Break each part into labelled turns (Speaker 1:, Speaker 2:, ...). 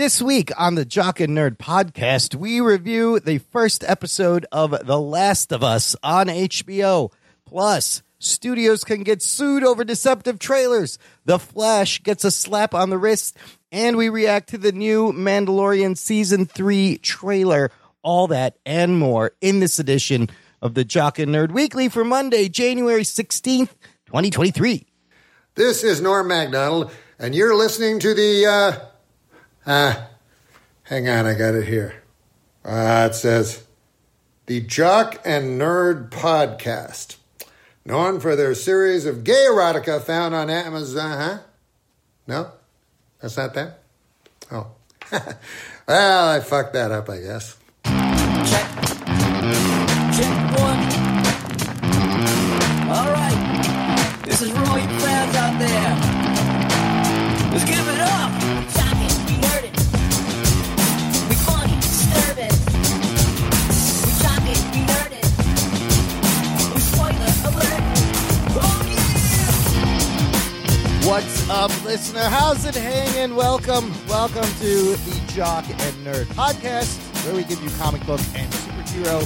Speaker 1: This week on the Jock and Nerd podcast, we review the first episode of The Last of Us on HBO. Plus, studios can get sued over deceptive trailers. The Flash gets a slap on the wrist, and we react to the new Mandalorian season 3 trailer. All that and more in this edition of the Jock and Nerd Weekly for Monday, January 16th, 2023.
Speaker 2: This is Norm Macdonald, and you're listening to the, uh, ah, hang on, I got it here. Ah, it says, the Jock and Nerd Podcast, known for their series of gay erotica found on Amazon, huh? No? That's not that? Oh. well, I fucked that up, I guess.
Speaker 3: Check. Check one. All right. This is for all you fans out there. Let's give it
Speaker 1: What's up, listener? How's it hanging? Welcome, welcome to the Jock and Nerd podcast, where we give you comic book and superhero,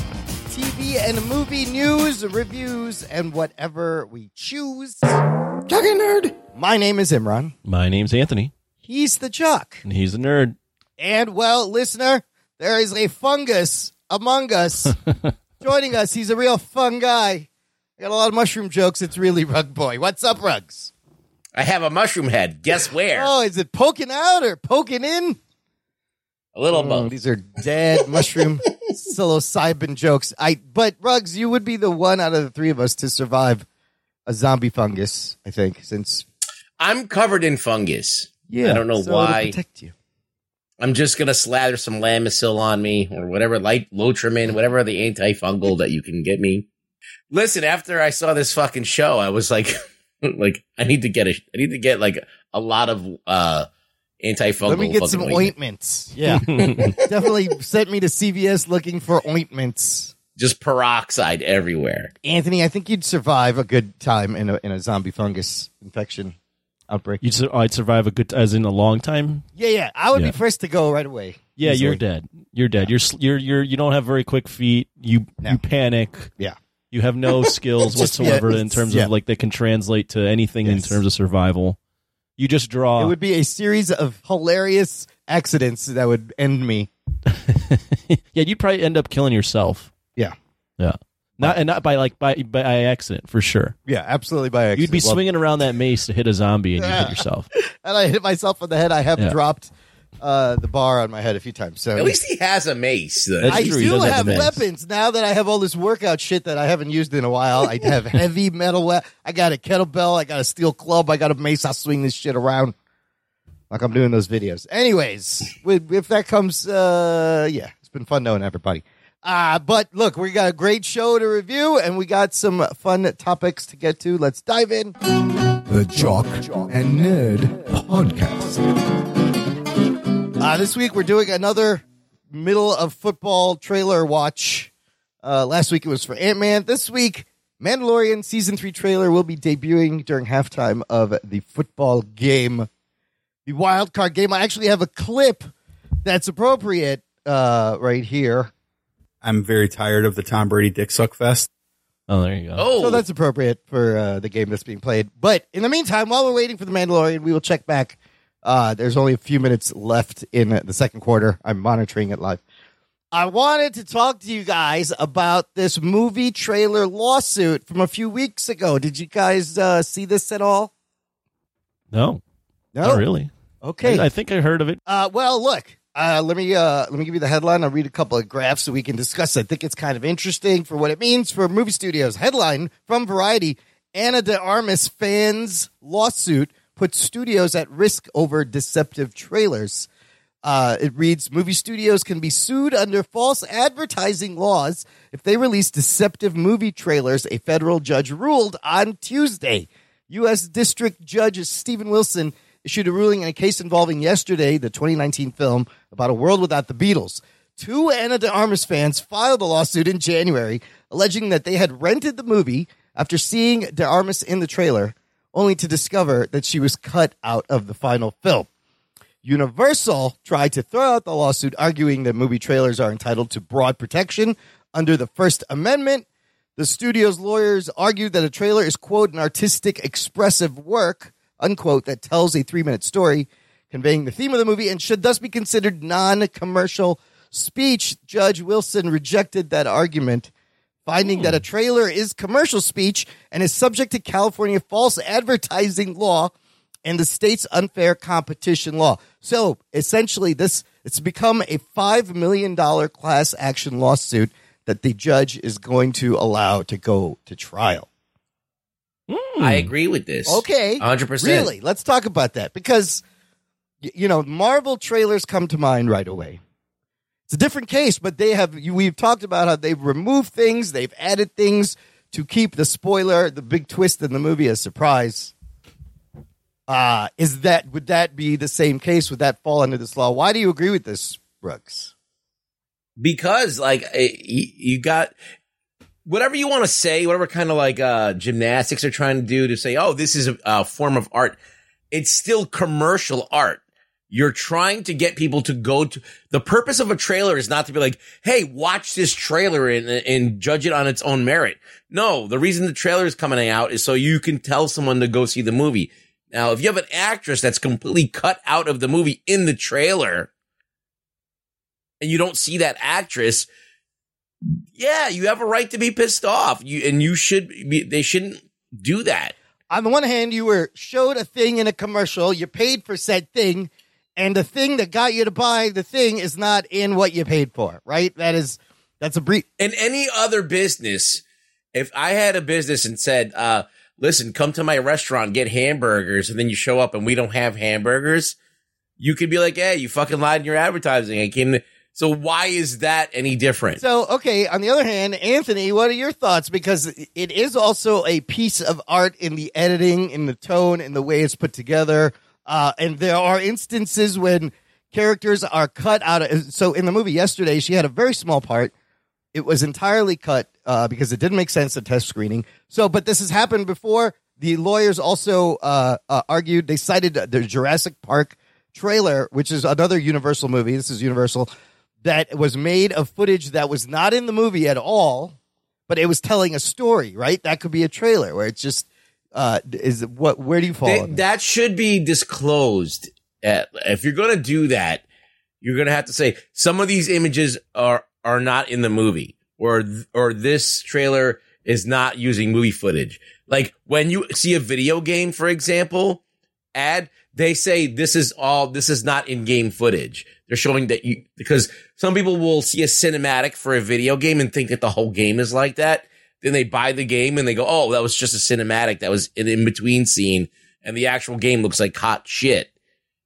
Speaker 1: TV and movie news, reviews, and whatever we choose. Jock and Nerd. My name is Imran.
Speaker 4: My name's Anthony,
Speaker 1: He's the Jock.
Speaker 4: and he's a nerd.
Speaker 1: And well, listener, there is a fungus among us. Joining us, he's a real fun guy. I got a lot of mushroom jokes. It's really Rug Boy. What's up, Rugs?
Speaker 5: I have a mushroom head. Guess where?
Speaker 1: Oh, is it poking out or poking in?
Speaker 5: a little
Speaker 1: Oh,
Speaker 5: both.
Speaker 1: these are dead mushroom psilocybin jokes. I but Rugs, you would be the one out of the three of us to survive a zombie fungus. I think since
Speaker 5: I'm covered in fungus.
Speaker 1: yeah,
Speaker 5: I don't know
Speaker 1: so
Speaker 5: why.
Speaker 1: protect you.
Speaker 5: I'm just gonna slather some Lamisil on me or whatever light Lotrimin, whatever the antifungal that you can get me. Listen, after I saw this fucking show, I was like, like I need to get a, I need to get like a lot of uh antifungal.
Speaker 1: Let me get some
Speaker 5: ointment.
Speaker 1: ointments. Yeah, definitely sent me to CVS looking for ointments.
Speaker 5: Just peroxide everywhere.
Speaker 1: Anthony, I think you'd survive a good time in a in a zombie fungus infection outbreak.
Speaker 4: You'd, sur- I'd survive a good, as in a long time.
Speaker 1: Yeah, yeah, I would
Speaker 4: Yeah.
Speaker 1: be first to go right away.
Speaker 4: Yeah,
Speaker 1: Easily.
Speaker 4: you're dead. You're dead. You're you're you're you don't have very quick feet. You
Speaker 1: No.
Speaker 4: you panic.
Speaker 1: Yeah.
Speaker 4: You have no skills
Speaker 1: Just-
Speaker 4: whatsoever
Speaker 1: yeah,
Speaker 4: in terms
Speaker 1: yeah.
Speaker 4: of like that can translate to anything in terms of survival. You just draw.
Speaker 1: It would be a series of hilarious accidents that would end me.
Speaker 4: yeah, you'd probably end up killing yourself.
Speaker 1: Yeah.
Speaker 4: Yeah. Not and not by like by by accident for sure.
Speaker 1: Yeah, absolutely by accident.
Speaker 4: You'd be swinging around that mace to hit a zombie and you hit yourself.
Speaker 1: and I hit myself on the head. I have
Speaker 4: Yeah.
Speaker 1: dropped uh, the bar on my head a few times. So
Speaker 5: At least he has a mace.
Speaker 4: That's
Speaker 1: I
Speaker 4: true, he
Speaker 1: do
Speaker 4: does have
Speaker 1: have
Speaker 4: the mace.
Speaker 1: weapons now that I have all this workout shit that I haven't used in a while. I have heavy metal. We- I got a kettlebell. I got a steel club. I got a mace. I'll swing this shit around like I'm doing those videos. Anyways, with- if that comes, uh, yeah, it's been fun knowing everybody. Uh, but look, we got a great show to review and we got some fun topics to get to. Let's dive in.
Speaker 6: The Jock and Nerd Podcast.
Speaker 1: Uh, this week we're doing another middle of football trailer watch. Uh, last week it was for Ant Man. This week, Mandalorian season three trailer will be debuting during halftime of the football game, the wild card game. I actually have a clip that's appropriate uh, right here.
Speaker 7: I'm very tired of the Tom Brady dick suck fest.
Speaker 4: Oh, there you go.
Speaker 5: Oh,
Speaker 1: So that's appropriate for uh, the game that's being played. But in the meantime, while we're waiting for the Mandalorian, we will check back. Uh, there's only a few minutes left in the second quarter. I'm monitoring it live. I wanted to talk to you guys about this movie trailer lawsuit from a few weeks ago. Did you guys uh, see this at all?
Speaker 4: No, not really.
Speaker 1: Okay.
Speaker 4: I, I think I heard of it.
Speaker 1: Uh, well, look. Uh, let me uh, let me give you the headline. I'll read a couple of graphs so we can discuss. I think it's kind of interesting for what it means for movie studios. Headline from Variety: Ana de Armas fans lawsuit puts studios at risk over deceptive trailers. Uh, it reads: Movie studios can be sued under false advertising laws if they release deceptive movie trailers. A federal judge ruled on Tuesday. U.S. District Judge Stephen Wilson issued a ruling in a case involving yesterday, the 2019 film about a world without the Beatles. Two Ana de Armas fans filed a lawsuit in January alleging that they had rented the movie after seeing de Armas in the trailer, only to discover that she was cut out of the final film. Universal tried to throw out the lawsuit, arguing that movie trailers are entitled to broad protection under the First Amendment. The studio's lawyers argued that a trailer is, quote, an artistic, expressive work, unquote, that tells a three minute story conveying the theme of the movie and should thus be considered non commercial speech. Judge Wilson rejected that argument, finding that a hmm. trailer is commercial speech and is subject to California false advertising law and the state's unfair competition law. So essentially, this it's become a five million dollar class action lawsuit that the judge is going to allow to go to trial. Hmm.
Speaker 5: I agree with this.
Speaker 1: Okay,
Speaker 5: 100%.
Speaker 1: Really, let's talk about that because you know Marvel trailers come to mind right away. It's a different case, but they have we've talked about how they've removed things, they've added things to keep the spoiler, the big twist in the movie a surprise. Uh is that would that be the same case? Would that fall under this law? Why do you agree with this, Brooks?
Speaker 5: because like eh, you, got whatever you want to say, whatever kind of like uh gymnastics they're trying to do to say, oh, this is a, a form of art. It's still commercial art. You're trying to get people to go to the purpose of a trailer is not to be like, hey, watch this trailer and, and judge it on its own merit. No, the reason the trailer is coming out is so you can tell someone to go see the movie. Now, if you have an actress that's completely cut out of the movie in the trailer, and you don't see that actress, yeah, you have a right to be pissed off. You and you should be. They shouldn't do that.
Speaker 1: on the one hand, you were showed a thing in a commercial, you paid for said thing, and the thing that got you to buy the thing is not in what you paid for, right? That is that's a brief.
Speaker 5: In any other business, if I had a business and said, uh, "Listen, come to my restaurant, get hamburgers," and then you show up and we don't have hamburgers, you could be like, "Hey, you fucking lied in your advertising." I came. To- so why is that any different?
Speaker 1: So, okay, on the other hand, Anthony, what are your thoughts? Because it is also a piece of art in the editing, in the tone, in the way it's put together. Uh, and there are instances when characters are cut out of. So, in the movie yesterday, she had a very small part. It was entirely cut uh, because it didn't make sense at test screening. So, but this has happened before. The lawyers also uh, uh, argued, they cited the Jurassic Park trailer, which is another Universal movie. This is Universal that was made of footage that was not in the movie at all, but it was telling a story, right? That could be a trailer where it's just uh is what where do you fall?
Speaker 5: They-
Speaker 1: that?
Speaker 5: should be disclosed. Uh, if you're going to do that, you're going to have to say some of these images are are not in the movie, or or this trailer is not using movie footage. Like when you see a video game, for example, ad, they say this is all this is not in game footage. They're showing that you because some people will see a cinematic for a video game and think that the whole game is like that. Then they buy the game and they go, "Oh, that was just a cinematic. That was an in between scene, and the actual game looks like hot shit."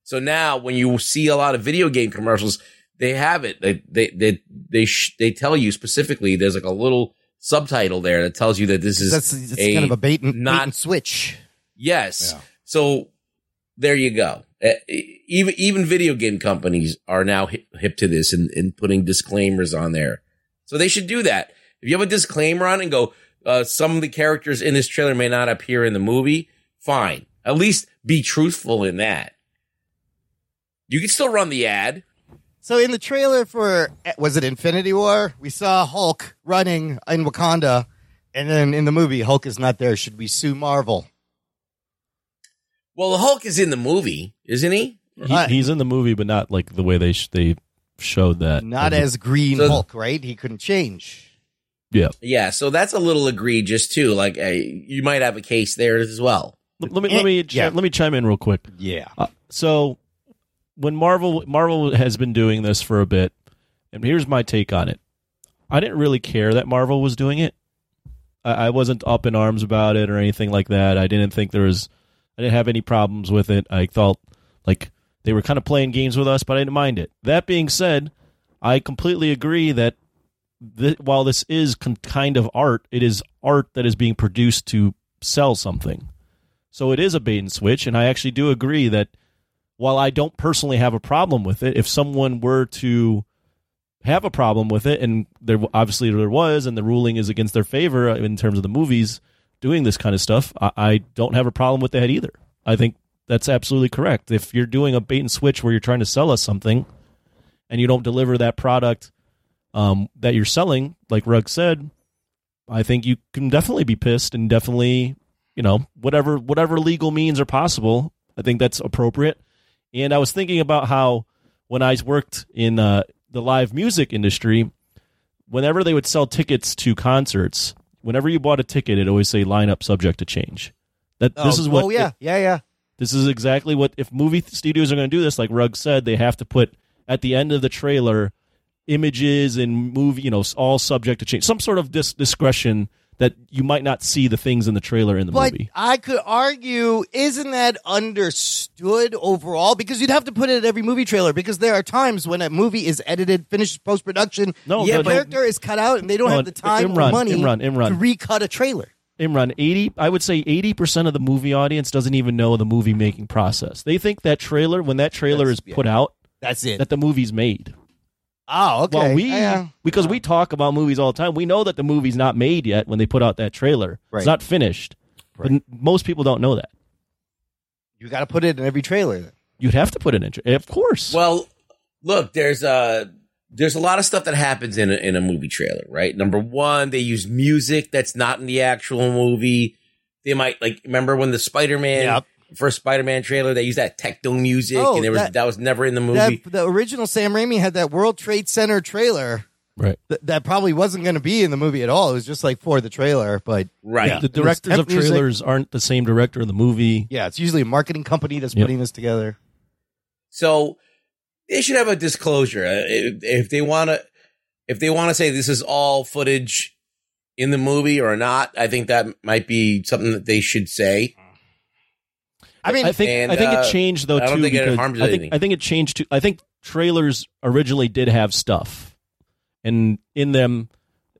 Speaker 5: So now, when you see a lot of video game commercials, they have it. They they they they, sh- they tell you specifically. There's like a little subtitle there that tells you that this is
Speaker 1: That's it's kind of a bait and,
Speaker 5: not
Speaker 1: bait and switch.
Speaker 5: Yes. So there you go. Uh, even even video game companies are now hip, hip to this and, and putting disclaimers on there. So they should do that. If you have a disclaimer on and go, uh, some of the characters in this trailer may not appear in the movie, fine. At least be truthful in that. You can still run the ad.
Speaker 1: So in the trailer for was it Infinity War, we saw Hulk running in Wakanda, and then in the movie Hulk is not there. Should we sue Marvel?
Speaker 5: Well, the Hulk is in the movie, isn't he?
Speaker 4: He, he's in the movie, but not like the way they sh- they showed that.
Speaker 1: Not
Speaker 4: As
Speaker 1: as Green
Speaker 5: So-
Speaker 1: Hulk, right? He couldn't change.
Speaker 4: Yeah.
Speaker 5: Yeah, so that's a little egregious too. Like, uh, you might have a case there as well.
Speaker 4: Let, let me let me chi-
Speaker 1: Yeah.
Speaker 4: let me chime in real quick.
Speaker 1: Yeah.
Speaker 4: Uh, so when Marvel Marvel has been doing this for a bit, and here's my take on it. I didn't really care that Marvel was doing it. I, I wasn't up in arms about it or anything like that. I didn't think there was. I didn't have any problems with it. I thought like they were kind of playing games with us, but I didn't mind it. That being said, I completely agree that th- while this is con- kind of art, it is art that is being produced to sell something. So it is a bait and switch, and I actually do agree that while I don't personally have a problem with it, if someone were to have a problem with it, and there obviously there was, and the ruling is against their favor uh, in terms of the movies doing this kind of stuff, I, I don't have a problem with that either. I think That's absolutely correct. If you're doing a bait and switch where you're trying to sell us something, and you don't deliver that product um, that you're selling, like Rugg said, I think you can definitely be pissed and definitely, you know, whatever whatever legal means are possible. I think that's appropriate. And I was thinking about how when I worked in uh, the live music industry, whenever they would sell tickets to concerts, whenever you bought a ticket, it always say lineup subject to change. That this
Speaker 1: Oh,
Speaker 4: is what
Speaker 1: Oh yeah, yeah, yeah.
Speaker 4: this is exactly what if movie studios are going to do this, like Rugg said, they have to put at the end of the trailer images and movie, you know, all subject to change, some sort of dis- discretion that you might not see the things in the trailer in the
Speaker 1: But
Speaker 4: movie.
Speaker 1: I could argue, isn't that understood overall? Because you'd have to put it in every movie trailer. Because there are times when a movie is edited, finished post production,
Speaker 4: No,
Speaker 1: the
Speaker 4: no, no.
Speaker 1: character is cut out, and they don't
Speaker 4: No,
Speaker 1: have the time
Speaker 4: Imran,
Speaker 1: or money
Speaker 4: Imran, Imran.
Speaker 1: to recut a trailer.
Speaker 4: Imran, eighty, I would say eighty percent of the movie audience doesn't even know the movie making process. They think that trailer, when that trailer
Speaker 1: That's-
Speaker 4: is put out,
Speaker 1: That's it.
Speaker 4: that the movie's made.
Speaker 1: Oh, okay.
Speaker 4: Well, we
Speaker 1: Yeah.
Speaker 4: because we talk about movies all the time. We know that the movie's not made yet when they put out that trailer.
Speaker 1: Right.
Speaker 4: It's not finished. But n- most people don't know that.
Speaker 1: you got to put it in every trailer.
Speaker 4: You'd have to put it in. Of course.
Speaker 5: Well, look, there's a there's a lot of stuff that happens in a, in a movie trailer, right? Number one, they use music that's not in the actual movie. They might like remember when the Spider Man
Speaker 1: Yep.
Speaker 5: First Spider Man trailer they used that techno music,
Speaker 1: Oh,
Speaker 5: and there was
Speaker 1: that-
Speaker 5: that, was never in the movie.
Speaker 1: That, the original Sam Raimi had that World Trade Center trailer
Speaker 4: right.
Speaker 1: that, that probably wasn't going to be in the movie at all. It was just like for the trailer, but
Speaker 5: right.
Speaker 1: Yeah.
Speaker 4: The
Speaker 1: It
Speaker 4: directors
Speaker 1: temp
Speaker 4: of
Speaker 1: music.
Speaker 4: trailers aren't the same director of the movie.
Speaker 1: yeah, it's usually a marketing company that's
Speaker 4: Yep.
Speaker 1: putting this together.
Speaker 5: So they should have a disclosure Uh, if, if they want to. If they want to say this is all footage in the movie or not, I think that might be something that they should say.
Speaker 1: I mean,
Speaker 4: I think
Speaker 5: and,
Speaker 4: I think
Speaker 5: uh,
Speaker 4: it changed though
Speaker 5: I don't
Speaker 4: too
Speaker 5: think it
Speaker 4: because
Speaker 5: harms
Speaker 4: I think
Speaker 5: anything.
Speaker 4: I think it changed too. I think trailers originally did have stuff, and in them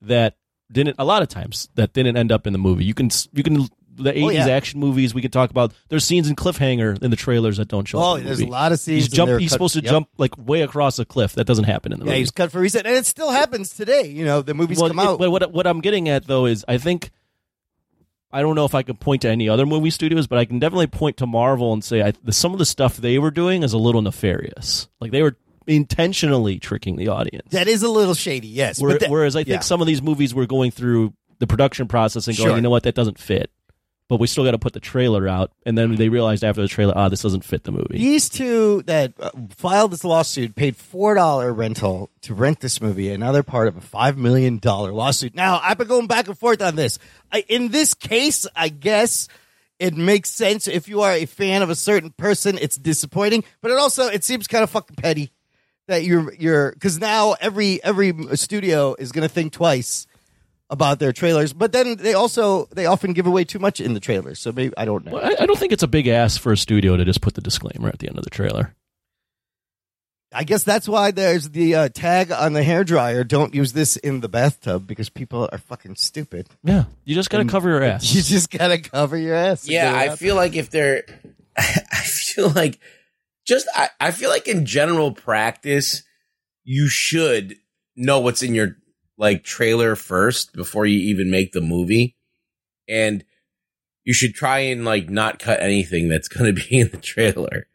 Speaker 4: that didn't a lot of times that didn't end up in the movie. You can you can the eighties
Speaker 1: Oh, yeah.
Speaker 4: action movies we could talk about. There's scenes in Cliffhanger in the trailers that don't show
Speaker 1: oh,
Speaker 4: up. In the
Speaker 1: there's a lot of scenes.
Speaker 4: He's
Speaker 1: and
Speaker 4: jump.
Speaker 1: they're
Speaker 4: He's
Speaker 1: cut-
Speaker 4: supposed to
Speaker 1: yep.
Speaker 4: jump like way across a cliff. That doesn't happen in the
Speaker 1: Yeah,
Speaker 4: movie.
Speaker 1: he's cut for reset, and it still happens today. You know, the movies
Speaker 4: Well,
Speaker 1: come
Speaker 4: it-
Speaker 1: out.
Speaker 4: But what what I'm getting at though is I think I don't know if I can point to any other movie studios, but I can definitely point to Marvel and say I, the, some of the stuff they were doing is a little nefarious. Like they were intentionally tricking the audience.
Speaker 1: that is a little shady, yes.
Speaker 4: Where-
Speaker 1: that-
Speaker 4: whereas I think
Speaker 1: yeah.
Speaker 4: some of these movies were going through the production process and going,
Speaker 1: Sure.
Speaker 4: you know what, that doesn't fit. But we still got to put the trailer out, and then they realized after the trailer, ah, this doesn't fit the movie.
Speaker 1: These two that uh, filed this lawsuit paid four dollar rental to rent this movie, they're part of a five million dollar lawsuit. Now I've been going back and forth on this. I, in this case, I guess it makes sense if you are a fan of a certain person. It's disappointing, but it also it seems kind of fucking petty that you're you're because now every every studio is going to think twice about their trailers, but then they also they often give away too much in the trailers. So maybe I don't know.
Speaker 4: Well, I, I don't think it's a big ask for a studio to just put the disclaimer at the end of the trailer.
Speaker 1: I guess that's why there's the uh, tag on the hair dryer. Don't use this in the bathtub because people are fucking stupid.
Speaker 4: Yeah, you just got to cover your ass.
Speaker 1: You just gotta cover your ass.
Speaker 5: Yeah, I feel like if they're, I feel like just, I, I feel like in general practice, you should know what's in your like trailer first before you even make the movie. And you should try and like not cut anything that's going to be in the trailer.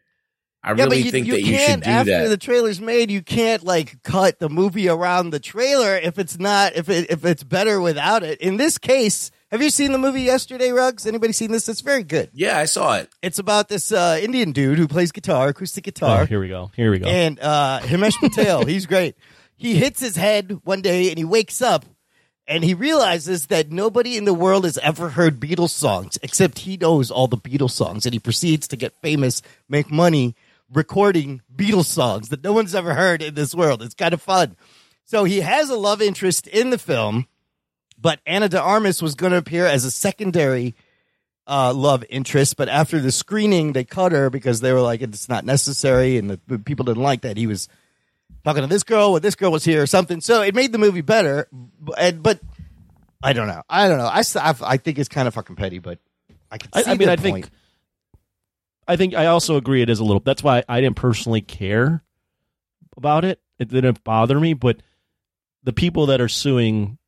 Speaker 5: I
Speaker 1: Yeah,
Speaker 5: really
Speaker 1: you,
Speaker 5: think
Speaker 1: you
Speaker 5: that you should
Speaker 1: can't
Speaker 5: do
Speaker 1: after
Speaker 5: that.
Speaker 1: the trailer's made. You can't like cut the movie around the trailer if it's not if it if it's better without it. In this case, have you seen the movie yesterday, Rugs? Anybody seen this? It's very good.
Speaker 5: yeah, I saw it.
Speaker 1: It's about this uh, Indian dude who plays guitar, acoustic guitar.
Speaker 4: Oh, here we go. Here we go.
Speaker 1: And uh, Himesh Patel, he's great. He hits his head one day and he wakes up and he realizes that nobody in the world has ever heard Beatles songs except he knows all the Beatles songs and he proceeds to get famous, make money recording Beatles songs that no one's ever heard in this world. It's kind of fun. So he has a love interest in the film, but Ana de Armas was going to appear as a secondary uh, love interest, but after the screening, they cut her because they were like, it's not necessary, and the, the people didn't like that he was talking to this girl when this girl was here or something. So it made the movie better, b- and, but I don't know. I don't know. I, s- I've- I think it's kind of fucking petty, but I can
Speaker 4: I,
Speaker 1: see
Speaker 4: I mean,
Speaker 1: the
Speaker 4: I
Speaker 1: point.
Speaker 4: think, I think I also agree it is a little. That's why I didn't personally care about it. It didn't bother me, but the people that are suing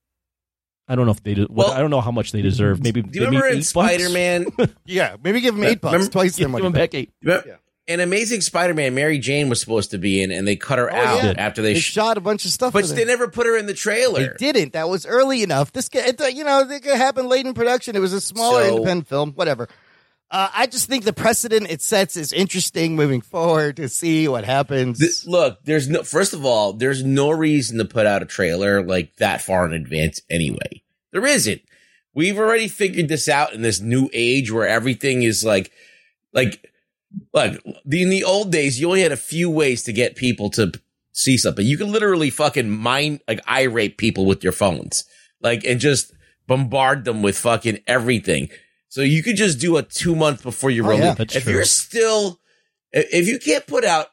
Speaker 4: I don't know if they de-
Speaker 5: Well,
Speaker 4: I don't know how much they deserve. Maybe
Speaker 5: Do you remember in Spider Man?
Speaker 1: Yeah, maybe give him eight bucks,
Speaker 5: Remember-
Speaker 1: twice their
Speaker 4: Give
Speaker 1: money.
Speaker 4: them back eight.
Speaker 5: In Amazing Spider Man, Mary Jane was supposed to be in, and they cut her
Speaker 1: Oh,
Speaker 5: out
Speaker 1: yeah.
Speaker 5: after they.
Speaker 1: They
Speaker 5: sh-
Speaker 1: shot a bunch of stuff,
Speaker 5: but they never put her in the trailer.
Speaker 1: They didn't. That was early enough. This, you know, it could happen late in production. It was a smaller
Speaker 5: So-
Speaker 1: independent film. Whatever. Uh, I just think the precedent it sets is interesting moving forward to see what happens.
Speaker 5: Look, there's no. First of all, there's no reason to put out a trailer like that far in advance. Anyway, there isn't. We've already figured this out in this new age where everything is like, like, like the, in the old days, you only had a few ways to get people to see something. You can literally fucking mind like irate people with your phones, like, and just bombard them with fucking everything. So you could just do a two month before you
Speaker 1: Oh,
Speaker 5: release.
Speaker 1: yeah.
Speaker 5: If
Speaker 4: true.
Speaker 5: you're still, if you can't put out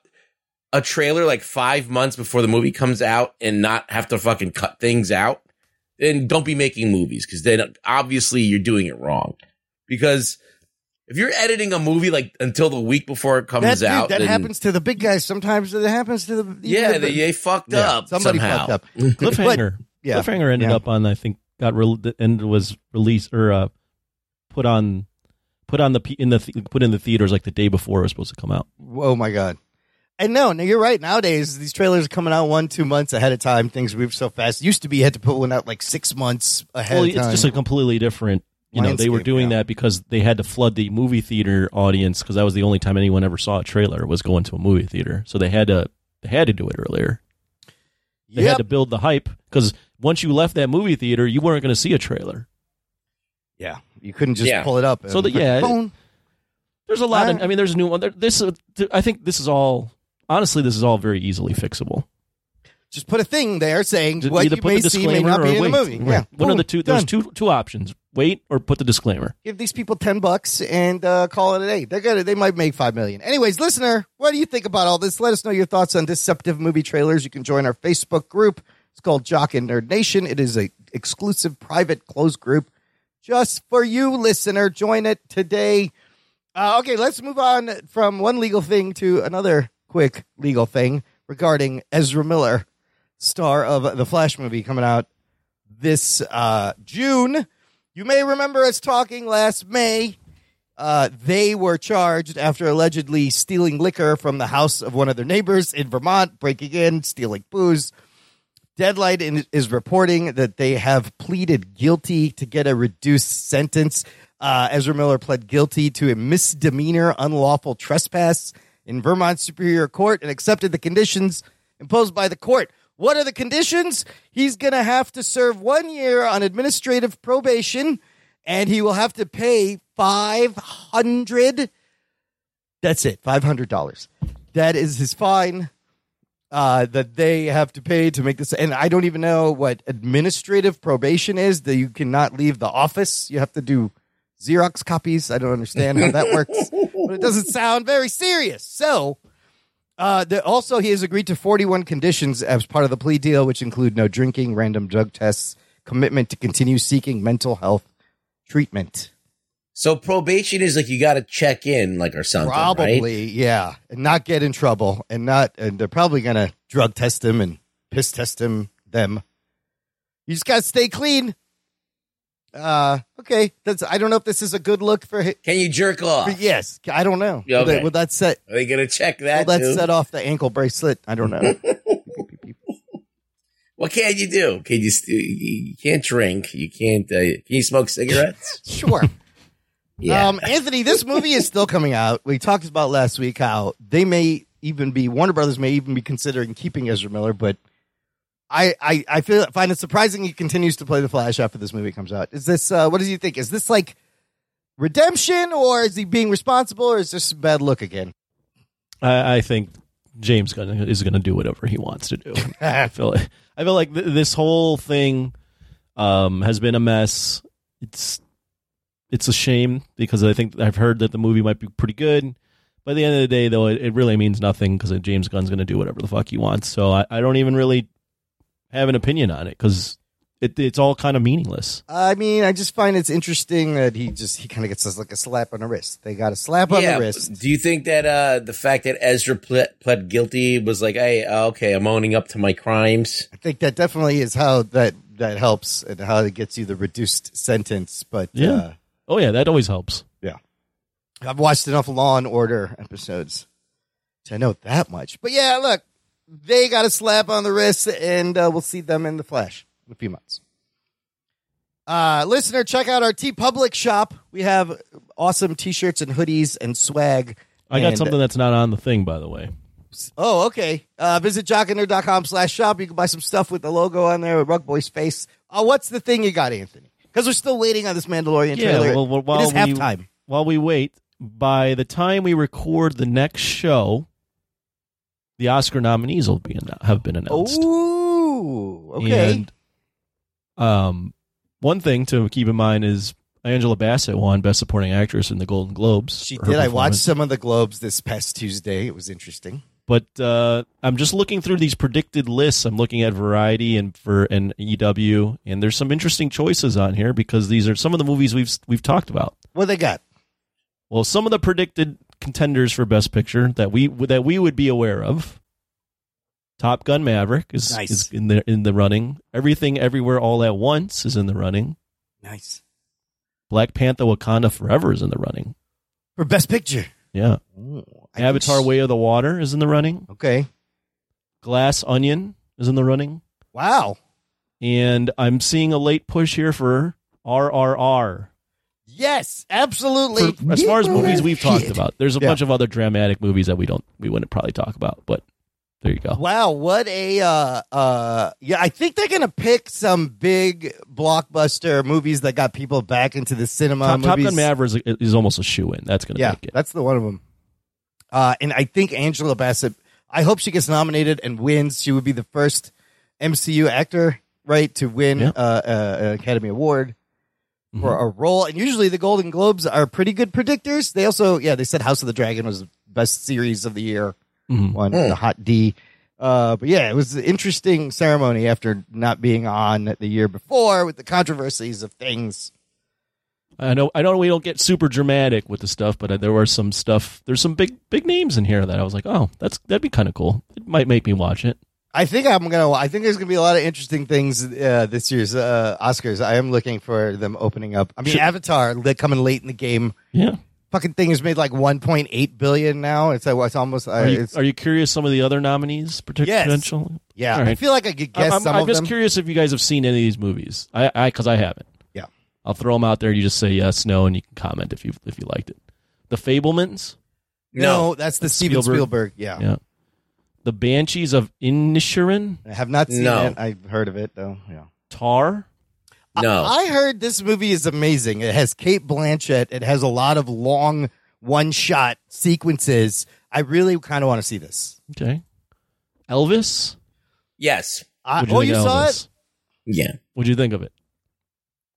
Speaker 5: a trailer like five months before the movie comes out and not have to fucking cut things out, then don't be making movies because then obviously you're doing it wrong. Because if you're editing a movie like until the week before it comes
Speaker 1: that, dude,
Speaker 5: out,
Speaker 1: that
Speaker 5: then-
Speaker 1: happens to the big guys. Sometimes it happens to the
Speaker 5: Yeah,
Speaker 1: the-
Speaker 5: they, they fucked
Speaker 1: Yeah,
Speaker 5: up.
Speaker 1: somebody
Speaker 5: somehow.
Speaker 1: fucked up.
Speaker 4: Cliffhanger.
Speaker 1: yeah.
Speaker 4: Cliffhanger ended
Speaker 1: Yeah.
Speaker 4: up on I think got re- and was released or uh, put on put on the in the th- put in the theaters like the day before it was supposed to come out.
Speaker 1: Oh my god! And no, no, you're right. Nowadays, these trailers are coming out one, two months ahead of time. Things move so fast. Used to be you had to put one out like six months ahead
Speaker 4: Well,
Speaker 1: of
Speaker 4: it's just a completely different. You know, they were doing
Speaker 1: yeah.
Speaker 4: that because they had to flood the movie theater audience because that was the only time anyone ever saw a trailer was going to a movie theater. So they had to they had to do it earlier. They
Speaker 1: Yep.
Speaker 4: had to build the hype because once you left that movie theater, you weren't going to see a trailer.
Speaker 1: yeah, you couldn't just
Speaker 5: Yeah.
Speaker 1: pull it up.
Speaker 4: So
Speaker 1: and
Speaker 4: that- yeah,
Speaker 1: put.
Speaker 4: There's a lot. Of,
Speaker 1: Uh,
Speaker 4: I mean, there's a new one. There, this, uh, I think, this is all. Honestly, this is all very easily fixable.
Speaker 1: just put a thing there saying
Speaker 4: Just
Speaker 1: what you may
Speaker 4: the
Speaker 1: see may
Speaker 4: disclaimer
Speaker 1: not be in
Speaker 4: wait.
Speaker 1: the movie.
Speaker 4: Right.
Speaker 1: Yeah,
Speaker 4: One of the two. There's
Speaker 1: Done.
Speaker 4: two two options: wait or put the disclaimer.
Speaker 1: Give these people ten bucks and uh, call it a day. They're gonna. They might make five million. Anyways, listener, what do you think about all this? Let us know your thoughts on deceptive movie trailers. You can join our Facebook group. It's called Jock and Nerd Nation. It is a exclusive, private, closed group just for you, listener. Join it today. Uh, okay, let's move on from one legal thing to another quick legal thing regarding Ezra Miller, star of the Flash movie coming out this uh, June. You may remember us talking last May. Uh, they were charged after allegedly stealing liquor from the house of one of their neighbors in Vermont, breaking in, stealing booze. Deadline in- is reporting that they have pleaded guilty to get a reduced sentence. Uh, Ezra Miller pled guilty to a misdemeanor unlawful trespass in Vermont Superior Court and accepted the conditions imposed by the court. What are the conditions? He's going to have to serve one year on administrative probation and he will have to pay 500 That's it, $500. That is his fine uh, that they have to pay to make this. And I don't even know what administrative probation is. That you cannot leave the office. You have to do Xerox copies. I don't understand how that works, but it doesn't sound very serious. So, uh, the, also he has agreed to 41 conditions as part of the plea deal, which include no drinking, random drug tests, commitment to continue seeking mental health treatment.
Speaker 5: So probation is like you got to check in, like or something, right?
Speaker 1: Probably, yeah, and not get in trouble, and not, and they're probably gonna drug test him and piss test him. Them, you just gotta stay clean. Uh, okay, that's. I don't know if this is a good look for. hi-
Speaker 5: Can you jerk off?
Speaker 1: yes, I don't know.
Speaker 5: Yeah,
Speaker 1: Will that, will that set?
Speaker 5: Are they gonna check that?
Speaker 1: Will
Speaker 5: that too?
Speaker 1: set off the ankle bracelet? I don't know.
Speaker 5: What can you do? Can you? st- You can't drink. You can't. Uh, can you smoke cigarettes?
Speaker 1: sure.
Speaker 5: Yeah.
Speaker 1: Um, Anthony, this movie is still coming out. We talked about last week how they may even be Warner Brothers may even be considering keeping Ezra Miller, but I I, I feel find it surprising he continues to play the Flash after this movie comes out. Is this uh, what does he think? Is this like redemption, or is he being responsible, or is this a bad look again?
Speaker 4: I, I think James Gunn is going to do whatever he wants to do. I feel like, I feel like th- this whole thing um, has been a mess. It's it's a shame because I think I've heard that the movie might be pretty good. By the end of the day, though, it, it really means nothing because James Gunn's going to do whatever the fuck he wants. So I, I don't even really have an opinion on it because it, it's all kind of meaningless.
Speaker 1: I mean, I just find it's interesting that he just he kind of gets us like a slap on the wrist. They got a slap on
Speaker 5: yeah.
Speaker 1: the wrist.
Speaker 5: Do you think that uh, the fact that Ezra pled, pled guilty was like, hey, uh, okay, I'm owning up to my crimes?
Speaker 1: I think that definitely is how that that helps and how it gets you the reduced sentence. But
Speaker 4: Yeah.
Speaker 1: uh,
Speaker 4: Oh yeah, that always helps.
Speaker 1: Yeah, I've watched enough Law and Order episodes to know that much. But yeah, look, they got a slap on the wrist, and uh, we'll see them in the flesh in a few months. Uh, listener, check out our TeePublic shop. We have awesome T-shirts and hoodies and swag.
Speaker 4: I got
Speaker 1: And-
Speaker 4: something that's not on the thing, by the way.
Speaker 1: Oh, okay. Uh, visit jockandnerd.com slash shop. You can buy some stuff with the logo on there with Rug Boy's face. Uh, what's the thing you got, Anthony? Because we're still waiting on this Mandalorian trailer.
Speaker 4: well, well, while
Speaker 1: it is
Speaker 4: we,
Speaker 1: halftime.
Speaker 4: While we wait, by the time we record the next show, the Oscar nominees will be have been announced.
Speaker 1: Ooh, okay.
Speaker 4: And um, one thing to keep in mind is Angela Bassett won Best Supporting Actress in the Golden Globes.
Speaker 1: she did. I watched some of the Globes this past Tuesday. It was interesting.
Speaker 4: but uh, I'm just looking through these predicted lists. I'm looking at Variety and for and EW, and there's some interesting choices on here because these are some of the movies we've we've talked about.
Speaker 1: What they got?
Speaker 4: Well, some of the predicted contenders for Best Picture that we that we would be aware of. Top Gun Maverick is,
Speaker 1: Nice.
Speaker 4: is in the in the running. Everything Everywhere All at Once is in the running.
Speaker 1: Nice.
Speaker 4: Black Panther Wakanda Forever is in the running.
Speaker 1: For Best Picture.
Speaker 4: Yeah.
Speaker 1: Ooh,
Speaker 4: Avatar
Speaker 1: can-
Speaker 4: Way of the Water is in the running.
Speaker 1: Okay.
Speaker 4: Glass Onion is in the running.
Speaker 1: Wow.
Speaker 4: And I'm seeing a late push here for RRR.
Speaker 1: Yes, absolutely.
Speaker 4: For, as far as movies we've talked about, there's a
Speaker 1: Yeah.
Speaker 4: bunch of other dramatic movies that we don't we wouldn't probably talk about, but there you go.
Speaker 1: Wow, what a uh uh yeah, I think they're gonna pick some big blockbuster movies that got people back into the cinema.
Speaker 4: Top, Top. Gun Maverick is, is almost a shoe in. That's going to
Speaker 1: Yeah,
Speaker 4: make it.
Speaker 1: that's the one of them. Uh and I think Angela Bassett I hope she gets nominated and wins. She would be the first MCU actor, right, to win
Speaker 4: Yeah.
Speaker 1: uh, uh, an Academy Award for
Speaker 4: Mm-hmm.
Speaker 1: a role. And usually the Golden Globes are pretty good predictors. They also, yeah, they said House of the Dragon was the best series of the year.
Speaker 4: Mhm.
Speaker 1: one, the hot D. Uh, but yeah, it was an interesting ceremony after not being on the year before with the controversies of things.
Speaker 4: I know. I know we don't get super dramatic with the stuff, but there were some stuff. There's some big big names in here that I was like, oh, that's that'd be kind of cool. It might make me watch it.
Speaker 1: I think I'm gonna. I think there's gonna be a lot of interesting things uh, this year's uh, Oscars. I am looking for them opening up. I mean,
Speaker 4: Should-
Speaker 1: Avatar li- coming late in the game.
Speaker 4: Yeah.
Speaker 1: Fucking thing has made like 1.8 billion now. It's uh, it's almost. Uh,
Speaker 4: Are you,
Speaker 1: it's,
Speaker 4: are you curious some of the other nominees partic-
Speaker 1: Yes.
Speaker 4: potential?
Speaker 1: yeah,
Speaker 4: all
Speaker 1: I
Speaker 4: right.
Speaker 1: feel like I could guess
Speaker 4: I'm,
Speaker 1: some
Speaker 4: I'm
Speaker 1: of
Speaker 4: just
Speaker 1: them.
Speaker 4: curious if you guys have seen any of these movies. I I because I haven't.
Speaker 1: Yeah.
Speaker 4: I'll throw them out there. You just say yes, no, and you can comment if you if you liked it. The Fabelmans.
Speaker 1: No, that's the Steven
Speaker 4: Spielberg.
Speaker 1: Spielberg. Yeah.
Speaker 4: Yeah. The Banshees of Inisherin.
Speaker 1: I have not seen
Speaker 5: No.
Speaker 1: it. I've heard of it though. Yeah.
Speaker 4: Tar.
Speaker 5: No.
Speaker 1: I heard this movie is amazing. It has Cate Blanchett. It has a lot of long one shot sequences. I really kind of want to see this.
Speaker 4: Okay. Elvis.
Speaker 5: yes.
Speaker 1: I,
Speaker 4: What'd
Speaker 1: oh,
Speaker 4: think
Speaker 1: you
Speaker 4: of
Speaker 1: saw
Speaker 4: Elvis?
Speaker 1: it?
Speaker 5: Yeah.
Speaker 4: What'd you think of it?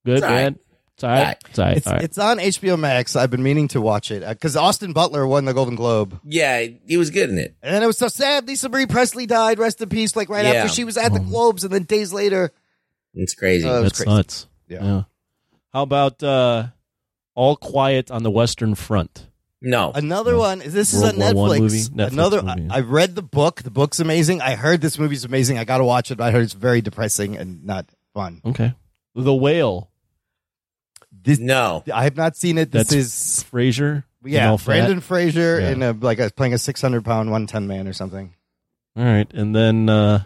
Speaker 4: Good,
Speaker 5: It's all right.
Speaker 4: bad. It's all right. It's all right.
Speaker 1: It's,
Speaker 4: all right.
Speaker 1: it's on HBO Max. I've been meaning to watch it because Austin Butler won the Golden Globe.
Speaker 5: Yeah, he was good in it.
Speaker 1: And then it was so sad. Lisa Marie Presley died. Rest in peace. Like right
Speaker 5: Yeah.
Speaker 1: after she was at the Globes, and then days later.
Speaker 5: It's crazy.
Speaker 1: Uh, it was
Speaker 4: That's
Speaker 1: crazy.
Speaker 4: nuts.
Speaker 1: Yeah.
Speaker 4: How about uh, All Quiet on the Western Front?
Speaker 5: no.
Speaker 1: Another
Speaker 4: No.
Speaker 1: one. This is
Speaker 4: World
Speaker 1: on
Speaker 4: War One
Speaker 1: Netflix.
Speaker 4: movie? Netflix
Speaker 1: Another.
Speaker 4: movie.
Speaker 1: I, I read the book. The book's amazing. I heard this movie's amazing. I got to watch it. But I heard it's very depressing and not fun.
Speaker 4: Okay. The Whale.
Speaker 1: This,
Speaker 5: no.
Speaker 1: I have not seen it. This
Speaker 4: That's
Speaker 1: is
Speaker 4: Fraser.
Speaker 1: yeah. Brendan Fraser
Speaker 4: Yeah.
Speaker 1: in a like a, playing a six hundred pound one ten man or something.
Speaker 4: All right. And then uh,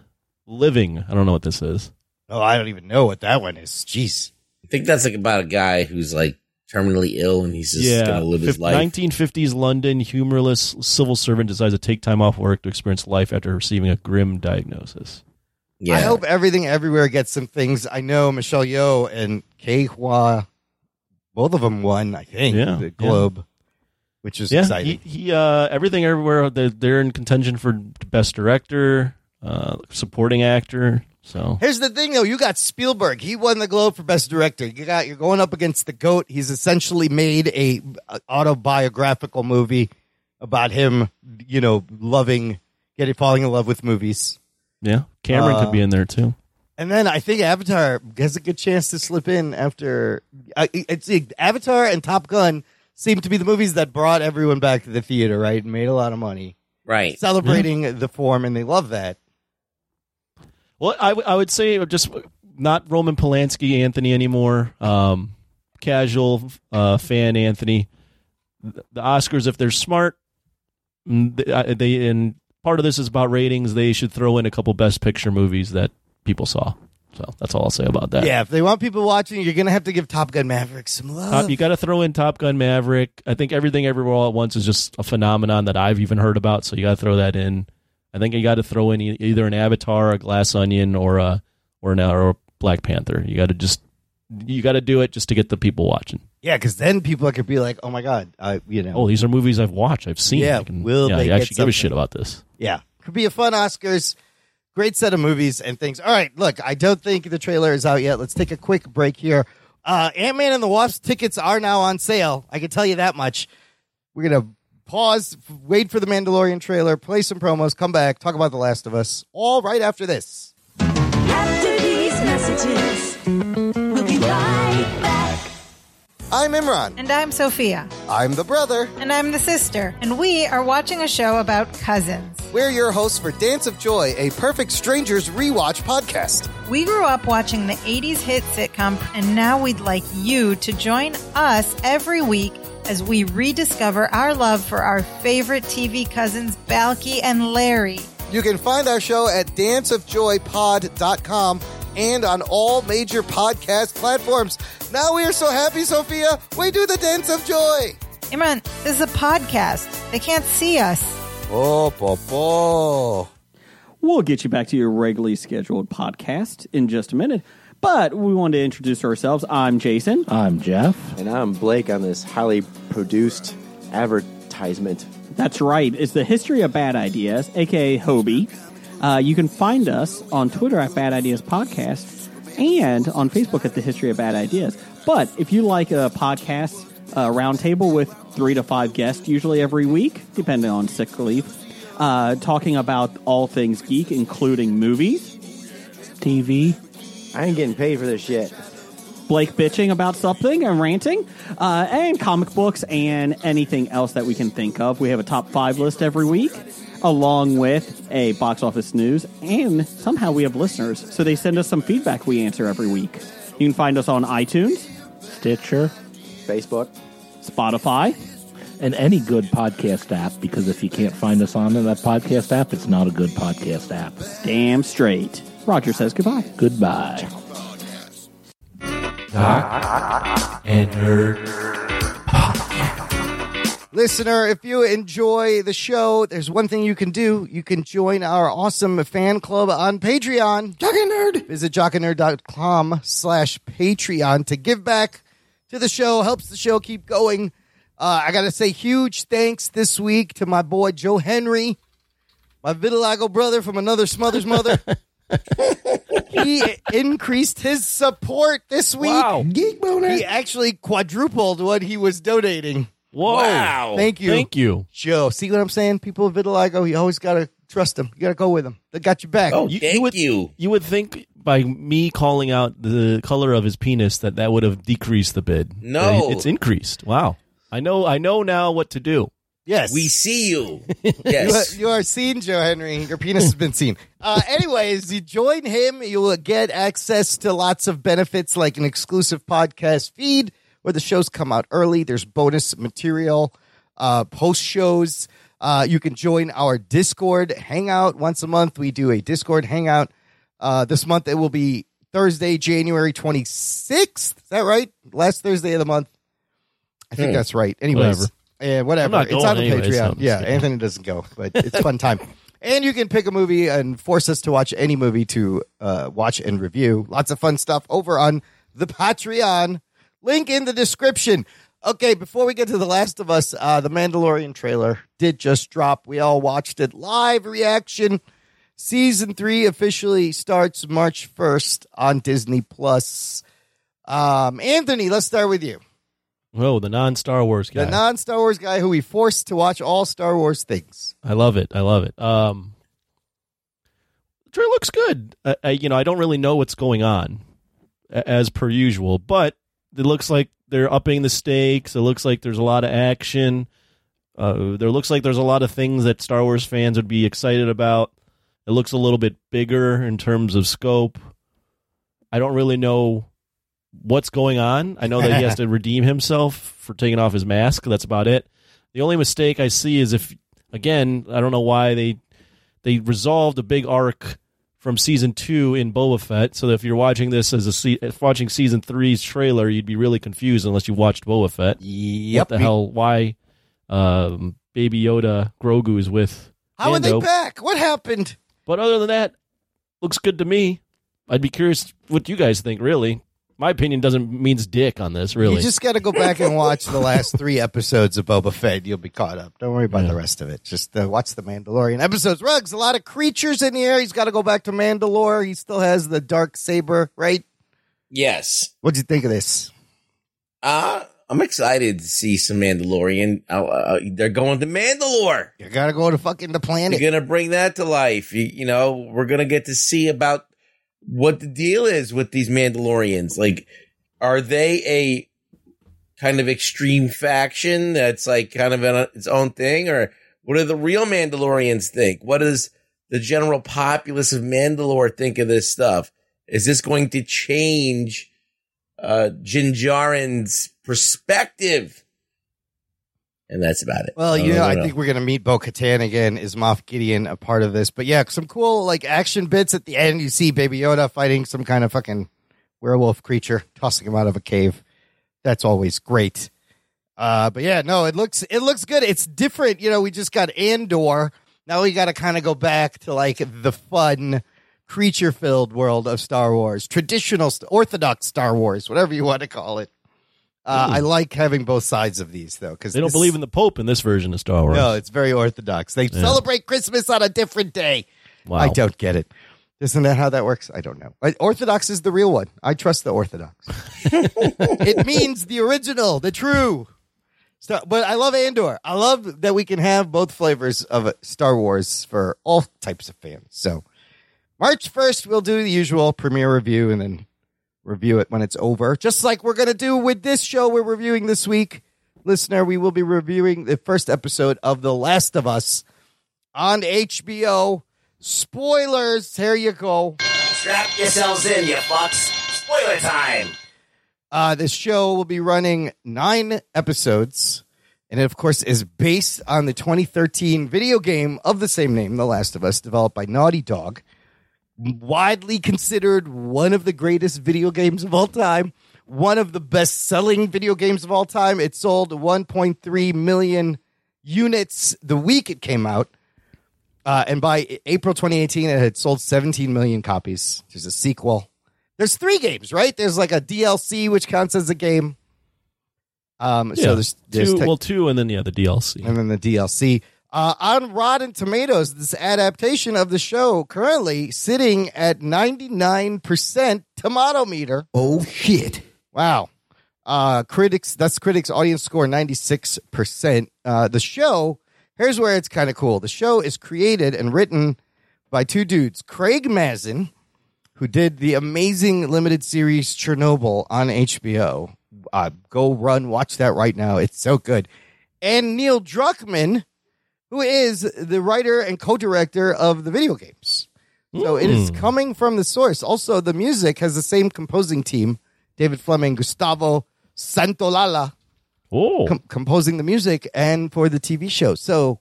Speaker 4: Living. I don't know what this is.
Speaker 1: Oh, I don't even know what that one is. Jeez.
Speaker 5: I think that's like about a guy who's like terminally ill and he's just yeah. gonna live his life.
Speaker 4: 1950s London, humorless civil servant decides to take time off work to experience life after receiving a grim diagnosis.
Speaker 5: yeah.
Speaker 1: I hope everything everywhere gets some things. I know Michelle Yeoh and Kei Hua, both of them won. I think
Speaker 4: Yeah,
Speaker 1: the
Speaker 4: yeah.
Speaker 1: Globe, which is
Speaker 4: yeah,
Speaker 1: exciting.
Speaker 4: he, he uh, everything everywhere. They're, they're in contention for best director, uh, supporting actor. So
Speaker 1: Here's the thing, though. You got Spielberg. He won the Globe for Best Director. You got you're going up against the goat. He's essentially made a, a autobiographical movie about him. You know, loving, getting falling in love with movies.
Speaker 4: yeah, Cameron
Speaker 1: Uh,
Speaker 4: could be in there too.
Speaker 1: And then I think Avatar has a good chance to slip in after. I it's Avatar and Top Gun seem to be the movies that brought everyone back to the theater, right? And made a lot of money
Speaker 5: right.
Speaker 1: celebrating the form, and they love that.
Speaker 4: Well, I, w- I would say just not Roman Polanski Anthony anymore. Um, casual uh, fan Anthony. The Oscars, if they're smart, mm, they, uh, they and part of this is about ratings. They should throw in a couple Best Picture movies that people saw. So that's all I'll say about that.
Speaker 1: Yeah, if they want people watching, you're gonna have to give Top Gun Maverick some love.
Speaker 4: Top, you got to throw in Top Gun Maverick. I think everything everywhere all at once is just a phenomenon that I've even heard about. So you got to throw that in. I think you got to throw in e- either an Avatar, a Glass Onion, or a or an or Black Panther. You got to just you got to do it just to get the people watching.
Speaker 1: yeah, because then people could be like, "Oh my god, I you know,
Speaker 4: Oh, these are movies I've watched. I've seen.
Speaker 1: Yeah,
Speaker 4: I can,
Speaker 1: will
Speaker 4: yeah,
Speaker 1: they
Speaker 4: I actually give a shit about this.
Speaker 1: yeah, could be a fun Oscars." Great set of movies and things. All right, look, I don't think the trailer is out yet. Let's take a quick break here. Uh, Ant Man and the Wasp tickets are now on sale. I can tell you that much. We're gonna pause, wait for the Mandalorian trailer, play some promos, come back, talk about The Last of Us. All right after this.
Speaker 8: After
Speaker 1: I'm Imran.
Speaker 9: And I'm Sophia.
Speaker 1: I'm the brother.
Speaker 9: And I'm the sister. And we are watching a show about cousins.
Speaker 1: We're your hosts for Dance of Joy, a perfect strangers rewatch podcast.
Speaker 9: We grew up watching the 80s hit sitcom, and now we'd like you to join us every week as we rediscover our love for our favorite TV cousins, Balky and Larry.
Speaker 1: You can find our show at danceofjoypod.com and on all major podcast platforms. Now we are so happy, Sophia. We do the Dance of Joy.
Speaker 9: Imran, this is a podcast. They can't see us.
Speaker 1: Oh, po, po.
Speaker 10: We'll get you back to your regularly scheduled podcast in just a minute. But we wanted to introduce ourselves. I'm Jason.
Speaker 11: I'm Jeff.
Speaker 12: And I'm Blake on this highly produced advertisement.
Speaker 10: That's right. It's the History of Bad Ideas, aka Hobie. Uh, you can find us on Twitter at Bad Ideas Podcast and on Facebook at the History of Bad Ideas. But if you like a podcast, roundtable with three to five guests, usually every week, depending on sick leave, uh, talking about all things geek, including movies,
Speaker 11: TV.
Speaker 12: I ain't getting paid for this shit.
Speaker 10: Blake bitching about something and ranting, uh, and comic books and anything else that we can think of. We have a top five list every week, along with a box office news, and somehow we have listeners. So they send us some feedback we answer every week. You can find us on iTunes,
Speaker 11: Stitcher,
Speaker 12: Facebook.
Speaker 10: Spotify,
Speaker 11: and any good podcast app because if you can't find us on that podcast app, it's not a good podcast app.
Speaker 10: damn straight. Roger says goodbye.
Speaker 11: Goodbye.
Speaker 6: Doc and Nerd.
Speaker 1: Listener, if you enjoy the show, there's one thing you can do. You can join our awesome fan club on Patreon. Jock and Nerd. Visit jockandnerd.com slash Patreon to give back to the show, helps the show keep going. Uh, I got to say huge thanks this week to my boy Joe Henry, my vitiligo brother from another smother's mother. he increased his support this week.
Speaker 4: Wow.
Speaker 1: Geek boner. He actually quadrupled what he was donating.
Speaker 4: Whoa!
Speaker 5: Wow.
Speaker 1: Thank you.
Speaker 4: Thank you.
Speaker 1: Joe. See what I'm saying? People with vitiligo, you always got to trust them. You got to go with them. They got your back.
Speaker 5: Oh,
Speaker 4: You-
Speaker 5: thank
Speaker 4: you would-
Speaker 5: you.
Speaker 4: You would think by me calling out the color of his penis that that would have decreased the bid.
Speaker 5: No.
Speaker 4: It's increased. Wow. I know. I know now what to do.
Speaker 1: yes.
Speaker 5: We see you.
Speaker 1: you,
Speaker 5: Yes.
Speaker 1: are, you are seen, Joe Henry. Your penis has been seen. Uh, anyways, you join him. You will get access to lots of benefits like an exclusive podcast feed where the shows come out early. There's bonus material, uh, post shows. Uh, you can join our Discord hangout once a month. We do a Discord hangout. Uh, this month it will be Thursday, January 26th. Is that right? Last Thursday of the month. I think
Speaker 5: Hmm.
Speaker 1: that's right. Anyways,
Speaker 4: Whatever.
Speaker 1: yeah, whatever. It's on the
Speaker 4: anyways,
Speaker 1: Patreon. Yeah,
Speaker 4: kidding.
Speaker 1: Anthony doesn't go, but it's fun time. And you can pick a movie and force us to watch any movie to uh, watch and review. Lots of fun stuff over on the Patreon. Link in the description. Okay, before we get to The Last of Us, uh, the Mandalorian trailer did just drop. We all watched it live reaction. Season three officially starts March 1st on Disney Plus. Um, Anthony, let's start with you.
Speaker 4: Oh, the non-Star Wars guy.
Speaker 1: The non Star Wars guy who we forced to watch all Star Wars things.
Speaker 4: I love it. I love it. Um, the trailer looks good. I, I, you know, I don't really know what's going on, as per usual, but it looks like they're upping the stakes. It looks like there's a lot of action. Uh, there looks like there's a lot of things that Star Wars fans would be excited about. It looks a little bit bigger in terms of scope. I don't really know what's going on. I know that he has to redeem himself for taking off his mask. That's about it. The only mistake I see is if again, I don't know why they they resolved a big arc from season two in Boba Fett. So if you're watching this as a se- if watching season three's trailer, you'd be really confused unless you watched Boba Fett.
Speaker 1: Yep.
Speaker 4: What the hell? Why um, Baby Yoda Grogu is with
Speaker 1: How are they back? What happened?
Speaker 4: But other than that, looks good to me. I'd be curious what you guys think. Really, my opinion doesn't means dick on this. Really,
Speaker 1: You just got to go back and watch the last three episodes of Boba Fett. You'll be caught up. Don't worry about the rest of it. Just uh, watch the Mandalorian episodes. Rugs, a lot of creatures in here. He's got to go back to Mandalore. He still has the dark saber, right?
Speaker 5: Yes.
Speaker 1: What'd you think of this?
Speaker 5: Uh, I'm excited to see some Mandalorian. Uh, uh, they're going to Mandalore.
Speaker 1: You got to go to fucking the planet.
Speaker 5: You're gonna bring that to life. You, you know, we're gonna get to see about what the deal is with these Mandalorians. Like, are they a kind of extreme faction that's like kind of an, its own thing, or what do the real Mandalorians think? What does the general populace of Mandalore think of this stuff? Is this going to change uh Din Djarin's perspective? And that's about it.
Speaker 1: Well, you know, I think we're gonna meet Bo Katan again. Is Moff Gideon a part of this? But yeah, some cool like action bits at the end. You see Baby Yoda fighting some kind of fucking werewolf creature, tossing him out of a cave. That's always great. Uh, but yeah, no, it looks it looks good. It's different. You know, we just got Andor. Now we got to kind of go back to like the fun creature filled world of Star Wars, traditional, orthodox Star Wars, whatever you want to call it. Uh, I like having both sides of these though because
Speaker 4: they don't believe in the Pope in this version of Star Wars.
Speaker 1: no, it's very orthodox. They
Speaker 4: Yeah.
Speaker 1: celebrate Christmas on a different day.
Speaker 4: Wow.
Speaker 1: I don't get it. Isn't that how that works? I don't know. Orthodox is the real one. I trust the Orthodox. it means the original, the true. So, but I love Andor. I love that we can have both flavors of Star Wars for all types of fans. So, March 1st, we'll do the usual premiere review and then review it when it's over. Just like we're going to do with this show we're reviewing this week. Listener, we will be reviewing the first episode of The Last of Us on HBO. Spoilers. Here you go.
Speaker 3: Strap yourselves in, you fucks. Spoiler time.
Speaker 1: Uh, this show will be running nine episodes, and it, of course, is based on the 2013 video game of the same name, The Last of Us, developed by Naughty Dog. Widely considered one of the greatest video games of all time, one of the best selling video games of all time. It sold 1.3 million units the week it came out. Uh, and by April 2018, it had sold 17 million copies. There's a sequel. There's three games, right? There's like a DLC, which counts as a game. Um,
Speaker 4: Yeah.
Speaker 1: so there's, there's
Speaker 4: two,
Speaker 1: tech-
Speaker 4: well, two, and then yeah, the DLC.
Speaker 1: and then the DLC. Uh, on Rotten Tomatoes, this adaptation of the show currently sitting at 99% tomato meter.
Speaker 2: Oh, shit.
Speaker 1: Wow. Uh, critics, that's critics' audience score 96%. Uh, the show, here's where it's kind of cool. The show is created and written by two dudes, Craig Mazin, who did the amazing limited series Chernobyl on HBO. Uh, go run, watch that right now. It's so good. And Neil Druckmann, who is the writer and co-director of the video games. So it is
Speaker 4: Hmm.
Speaker 1: coming from the source. Also, the music has the same composing team: David Fleming, Gustavo Santaolalla,
Speaker 4: Oh,
Speaker 1: com- composing the music and for the TV show. So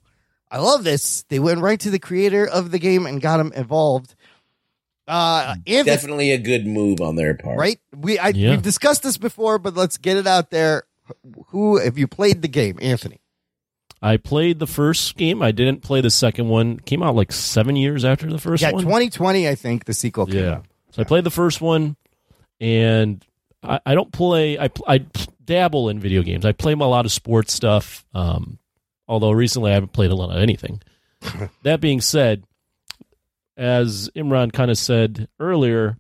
Speaker 1: I love this. They went right to the creator of the game and got him involved. Uh, Anthony,
Speaker 5: Definitely a good move on their part.
Speaker 1: right? We I,
Speaker 4: Yeah.
Speaker 1: we've discussed this before, but let's get it out there. Who have you played the game, Anthony?
Speaker 4: I played the first game. I didn't play the second one. Came out like seven years after the first
Speaker 1: yeah,
Speaker 4: one.
Speaker 1: 2020, I think the sequel came
Speaker 4: Yeah.
Speaker 1: out.
Speaker 4: So I played the first one, and I, I don't play. I I dabble in video games. I play a lot of sports stuff. Um, although recently I haven't played a lot of anything. that being said, as Imran kind of said earlier,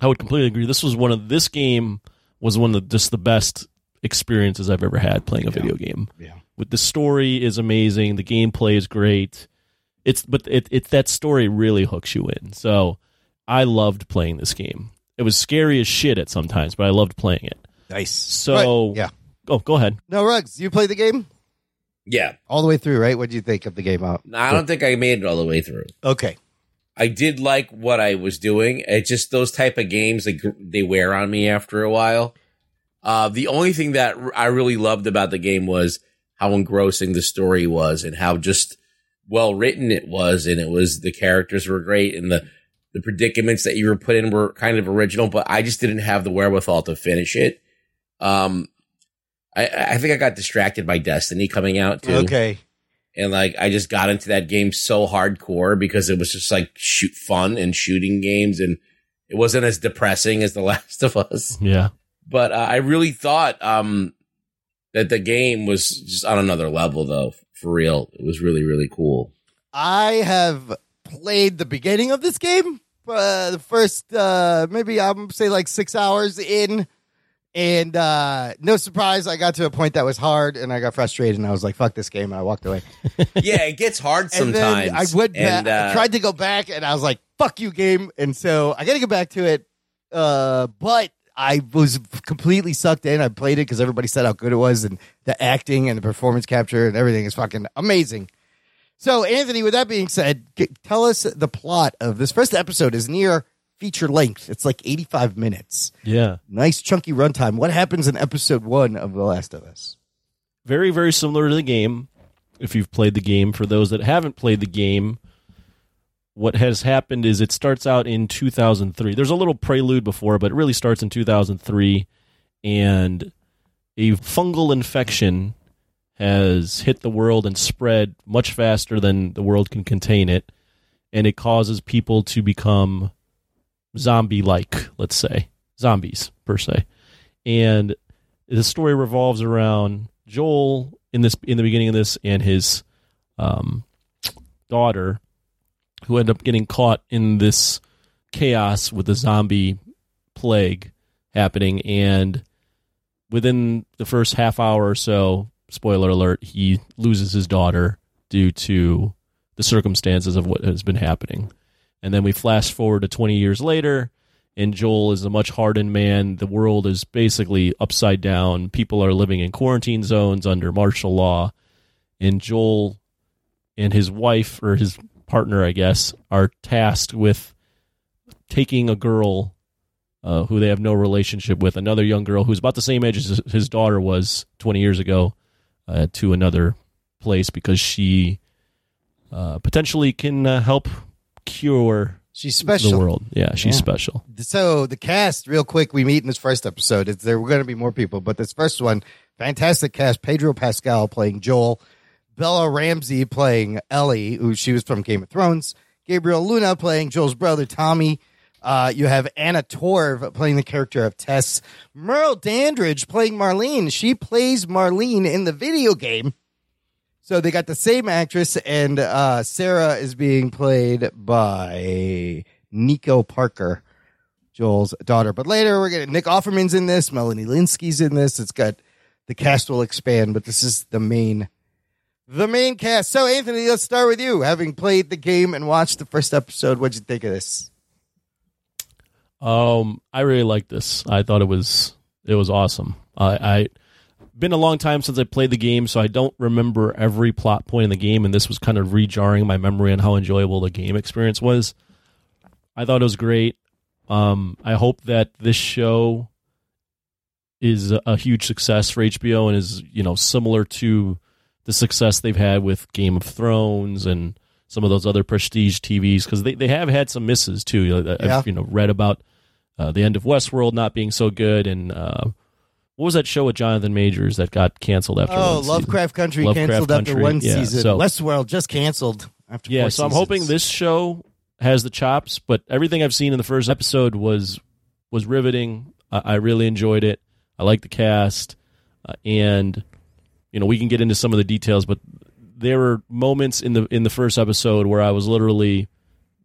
Speaker 4: I would completely agree. This was one of this game was one of the, just the best experiences I've ever had playing a video game.
Speaker 1: Yeah.
Speaker 4: With the story is amazing, the gameplay is great. It's but it, it that story really hooks you in. So I loved playing this game. It was scary as shit at sometimes, but I loved playing it.
Speaker 1: Nice.
Speaker 4: So
Speaker 1: Right, yeah.
Speaker 4: Oh, go ahead.
Speaker 1: No, Rugs, you played the game
Speaker 5: Yeah.
Speaker 1: all the way through, right? What do you think of the game out?
Speaker 5: No, I don't think I made it all the way through.
Speaker 1: Okay.
Speaker 5: I did like what I was doing. It just those type of games like they wear on me after a while. Uh, the only thing that I really loved about the game was how engrossing the story was and how just well written it was, and it was the characters were great and the the predicaments that you were put in were kind of original, but I just didn't have the wherewithal to finish it. Um, I, I think I got distracted by Destiny coming out too.
Speaker 1: Okay.
Speaker 5: And like, I just got into that game so hardcore because it was just like shoot fun and shooting games. And it wasn't as depressing as The Last of Us.
Speaker 4: Yeah.
Speaker 5: But uh, I really thought, um, that the game was just on another level though. For real. It was really, really cool.
Speaker 1: I have played the beginning of this game. Uh, the first, uh, maybe I'm say like six hours in, and uh, no surprise, I got to a point that was hard, and I got frustrated, and I was like, "Fuck this game," and I walked away.
Speaker 5: yeah, it gets hard
Speaker 1: And then
Speaker 5: sometimes.
Speaker 1: I went back,
Speaker 5: And, uh,
Speaker 1: I tried to go back, and I was like, "Fuck you, game!" And so I got to get back to it. Uh, but I was completely sucked in. I played it because everybody said how good it was, and the acting and the performance capture and everything is fucking amazing. So, Anthony, with that being said, g- tell us the plot of this first episode. Is near feature length. It's like eighty-five minutes.
Speaker 4: Yeah.
Speaker 1: Nice chunky runtime. What happens in episode one of The Last of Us?
Speaker 4: very very similar to the game if you've played the game for those that haven't played the game what has happened is it starts out in 2003 there's a little prelude before but it really starts in 2003 and a fungal infection has hit the world and spread much faster than the world can contain it and it causes people to become zombie like let's say. Zombies per se. And the story revolves around Joel in this in the beginning of this and his um, daughter, who end up getting caught in this chaos with the zombie plague happening, and within the first half hour or so, spoiler alert, he loses his daughter due to the circumstances of what has been happening. And then we flash forward to 20 years later, and Joel is a much hardened man. The world is basically upside down. People are living in quarantine zones under martial law. And Joel and his wife, or his partner, I guess, are tasked with taking a girl uh, who they have no relationship with, another young girl who's about the same age as his- daughter was 20 years ago, uh, to another place because she uh, potentially can uh, help cure
Speaker 1: She's special.
Speaker 4: the world. Yeah, she's
Speaker 1: Yeah.
Speaker 4: special.
Speaker 1: So the cast, real quick, we meet in this first episode. It's, there were going to be more people, but this first one, fantastic cast. Pedro Pascal playing Joel, Bella Ramsey playing Ellie, who she was from Game of Thrones, Gabriel Luna playing Joel's brother Tommy. Uh, you have Anna Torv playing the character of Tess. Merle Dandridge playing Marlene. She plays Marlene in the video game. So they got the same actress, and uh, Sarah is being played by Nico Parker, Joel's daughter. But later we're gonna Nick Offerman's in this, Melanie Lynskey's in this. It's got the cast will expand, but this is the main the main cast. So Anthony, let's start with you. Having played the game and watched the first episode, what'd you think of this?
Speaker 4: Um, I really liked this. I thought it was it was awesome. I, I been a long time since I played the game, so I don't remember every plot point in the game, and this was kind of rejarring my memory on how enjoyable the game experience was. I thought it was great. Um, I hope that this show is a, a huge success for HBO and is you know similar to the success they've had with Game of Thrones and some of those other prestige TVs because they, they have had some misses too. I've
Speaker 1: Yeah.
Speaker 4: you know read about uh, the end of Westworld not being so good and uh, what was that show with Jonathan Majors that got canceled after?
Speaker 1: Oh,
Speaker 4: one season?
Speaker 1: Lovecraft Country
Speaker 4: Lovecraft
Speaker 1: canceled after one
Speaker 4: yeah,
Speaker 1: season.
Speaker 4: So,
Speaker 1: Westworld just canceled after
Speaker 4: yeah, so I'm
Speaker 1: seasons.
Speaker 4: hoping this show has the chops, but everything I've seen in the first episode was was riveting. I, I really enjoyed it. I like the cast, uh, and you know we can get into some of the details, but there were moments in the in the first episode where I was literally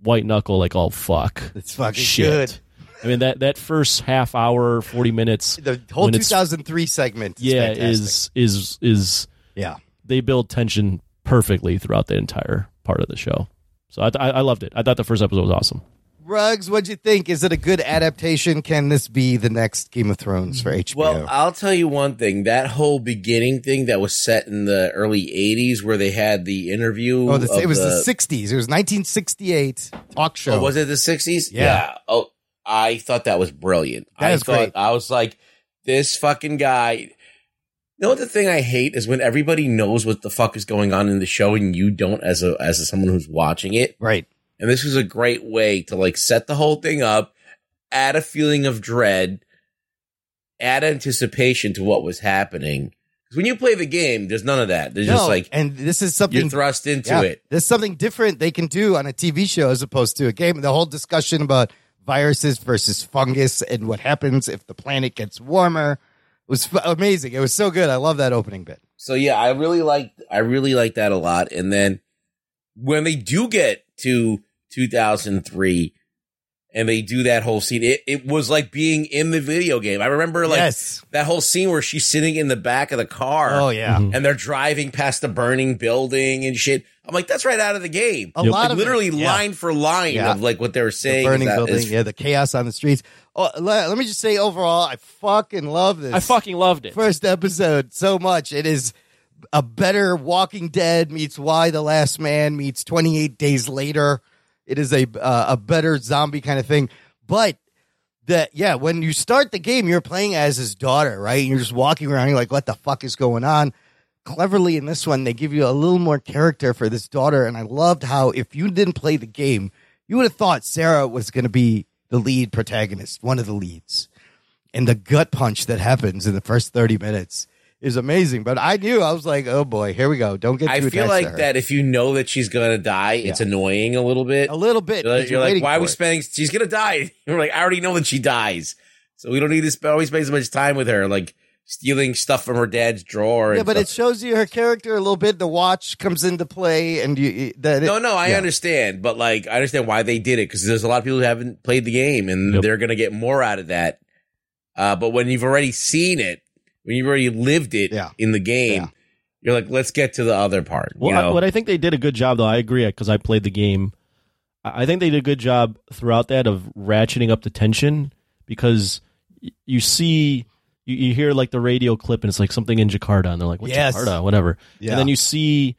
Speaker 4: white knuckle, like, oh fuck,
Speaker 1: it's fucking
Speaker 4: shit.
Speaker 1: good.
Speaker 4: I mean that that first half hour, forty minutes,
Speaker 1: The whole 2003 segment. Is
Speaker 4: yeah,
Speaker 1: fantastic.
Speaker 4: is is is
Speaker 1: Yeah.
Speaker 4: They build tension perfectly throughout the entire part of the show. So I, I, I loved it. I thought the first episode was awesome.
Speaker 1: Ruggs, what'd you think? Is it a good adaptation? Can this be the next Game of Thrones for mm. HBO?
Speaker 5: Well, I'll tell you one thing. That whole beginning thing that was set in the early 80s where they had the interview.
Speaker 1: oh, the, it was the, 60s. It was 1968 talk show.
Speaker 5: Oh, was it the 60s?
Speaker 1: Yeah.
Speaker 5: Oh, I thought that was brilliant.
Speaker 1: That
Speaker 5: I
Speaker 1: is
Speaker 5: thought,
Speaker 1: great.
Speaker 5: I was like, this fucking guy. You know what the thing I hate is when everybody knows what the fuck is going on in the show and you don't as a as a, someone who's watching it.
Speaker 1: Right.
Speaker 5: And this was a great way to like set the whole thing up, add a feeling of dread, add anticipation to what was happening. Because when you play the game, there's none of that. There's
Speaker 1: No,
Speaker 5: just like
Speaker 1: and this is something
Speaker 5: you're thrust into
Speaker 1: Yeah,
Speaker 5: it.
Speaker 1: There's something different they can do on a TV show as opposed to a game. The whole discussion about viruses versus fungus and what happens if the planet gets warmer was f- amazing. It was so good. I love that opening bit.
Speaker 5: So yeah, I really like I really like that a lot. And then when they do get to 2003 and they do that whole scene, it, it was like being in the video game. I remember like
Speaker 1: Yes.
Speaker 5: that whole scene where she's sitting in the back of the car.
Speaker 1: Oh, yeah. Mhm.
Speaker 5: and they're driving past the burning building and shit. I'm like, that's right out of the game.
Speaker 1: A lot
Speaker 5: Like,
Speaker 1: of it,
Speaker 5: literally
Speaker 1: yeah.
Speaker 5: line for line
Speaker 1: Yeah.
Speaker 5: of like what they were
Speaker 1: The
Speaker 5: saying.
Speaker 1: burning building,
Speaker 5: is-
Speaker 1: yeah, the chaos on the streets. Oh, let, let me just say overall, I fucking love this.
Speaker 4: I fucking loved it.
Speaker 1: first episode so much. It is a better Walking Dead meets Y: The Last Man meets 28 Days Later. It is a uh, a better zombie kind of thing. But that yeah, when you start the game, you're playing as his daughter, right? You're just walking around. You're like, what the fuck is going on? Cleverly in this one, they give you a little more character for this daughter, and I loved how if you didn't play the game, you would have thought Sarah was going to be the lead protagonist, one of the leads and the gut punch that happens in the first 30 minutes is amazing. But I knew I was like, oh boy, here we go. Don't get too
Speaker 5: I feel like that if you know that she's gonna die, it's annoying a little bit.
Speaker 1: A little bit.
Speaker 5: You're you're like, why are we
Speaker 1: it.
Speaker 5: spending? She's gonna die. You're like, I already know that she dies, so we don't need to spend, always spend so much time with her, like stealing stuff from her dad's drawer.
Speaker 1: Yeah, but it shows you her character a little bit. The watch comes into play, and you that
Speaker 5: no, no, I
Speaker 1: yeah.
Speaker 5: understand, but like, I understand why they did it because there's a lot of people who haven't played the game and
Speaker 4: Yep.
Speaker 5: they're gonna get more out of that. Uh, but when you've already seen it, when you've already lived it
Speaker 1: Yeah.
Speaker 5: in the game,
Speaker 1: Yeah.
Speaker 5: you're like, let's get to the other part.
Speaker 4: Well,
Speaker 5: you know?
Speaker 4: I, what I think they did a good job, though, I agree because I played the game. I think they did a good job throughout that of ratcheting up the tension because you see, you, you hear like the radio clip and it's like something in Jakarta, and they're like, "What
Speaker 1: Yes.
Speaker 4: Jakarta?" Whatever,
Speaker 1: Yeah.
Speaker 4: and then you see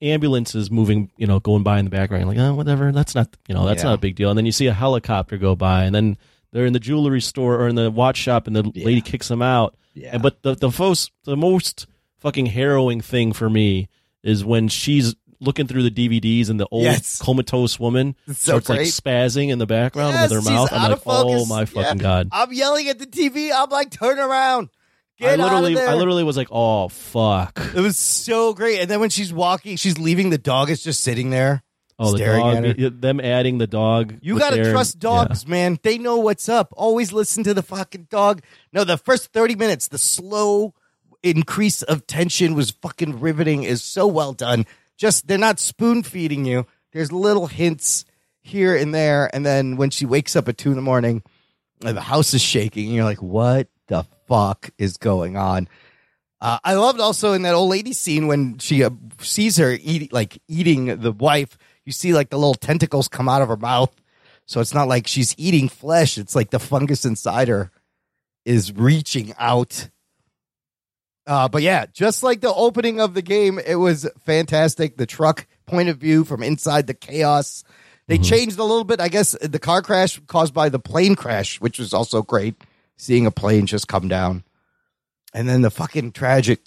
Speaker 4: ambulances moving, you know, going by in the background, like, oh, whatever, that's not, you know, that's
Speaker 1: Yeah.
Speaker 4: not a big deal. And then you see a helicopter go by, and then they're in the jewelry store or in the watch shop, and the lady kicks them out.
Speaker 1: Yeah.
Speaker 4: And but the the most the most fucking harrowing thing for me is when she's looking through the DVDs and the old
Speaker 1: Yes.
Speaker 4: comatose woman
Speaker 1: It's so
Speaker 4: starts like spazzing in the background
Speaker 1: Yes,
Speaker 4: with her mouth. I'm like, oh my fucking
Speaker 1: Yeah.
Speaker 4: god!
Speaker 1: I'm yelling at the TV. I'm like, turn around.
Speaker 4: I
Speaker 1: Get out
Speaker 4: literally,
Speaker 1: of there.
Speaker 4: I literally was like, oh fuck!
Speaker 1: It was so great. And then when she's walking, she's leaving. The dog is just sitting there,
Speaker 4: Oh, the
Speaker 1: staring at her.
Speaker 4: Them adding the dog.
Speaker 1: You
Speaker 4: with
Speaker 1: got to
Speaker 4: their-
Speaker 1: trust dogs, man. They know what's up. Always listen to the fucking dog. No, the first 30 minutes, the slow increase of tension was fucking riveting, is so well done. Just, they're not spoon feeding you. There's little hints here and there. And then when she wakes up at two in the morning, and the house is shaking, and you're like, what the fuck is going on? Uh, I loved also in that old lady scene when she uh, sees her eating, like eating the wife. You see like the little tentacles come out of her mouth, so it's not like she's eating flesh. It's like the fungus inside her is reaching out. Uh, but yeah, just like the opening of the game, it was fantastic. The truck point of view from inside the chaos. They changed a little bit, I guess. The car crash caused by the plane crash, which was also great. Seeing a plane just come down and then the fucking tragic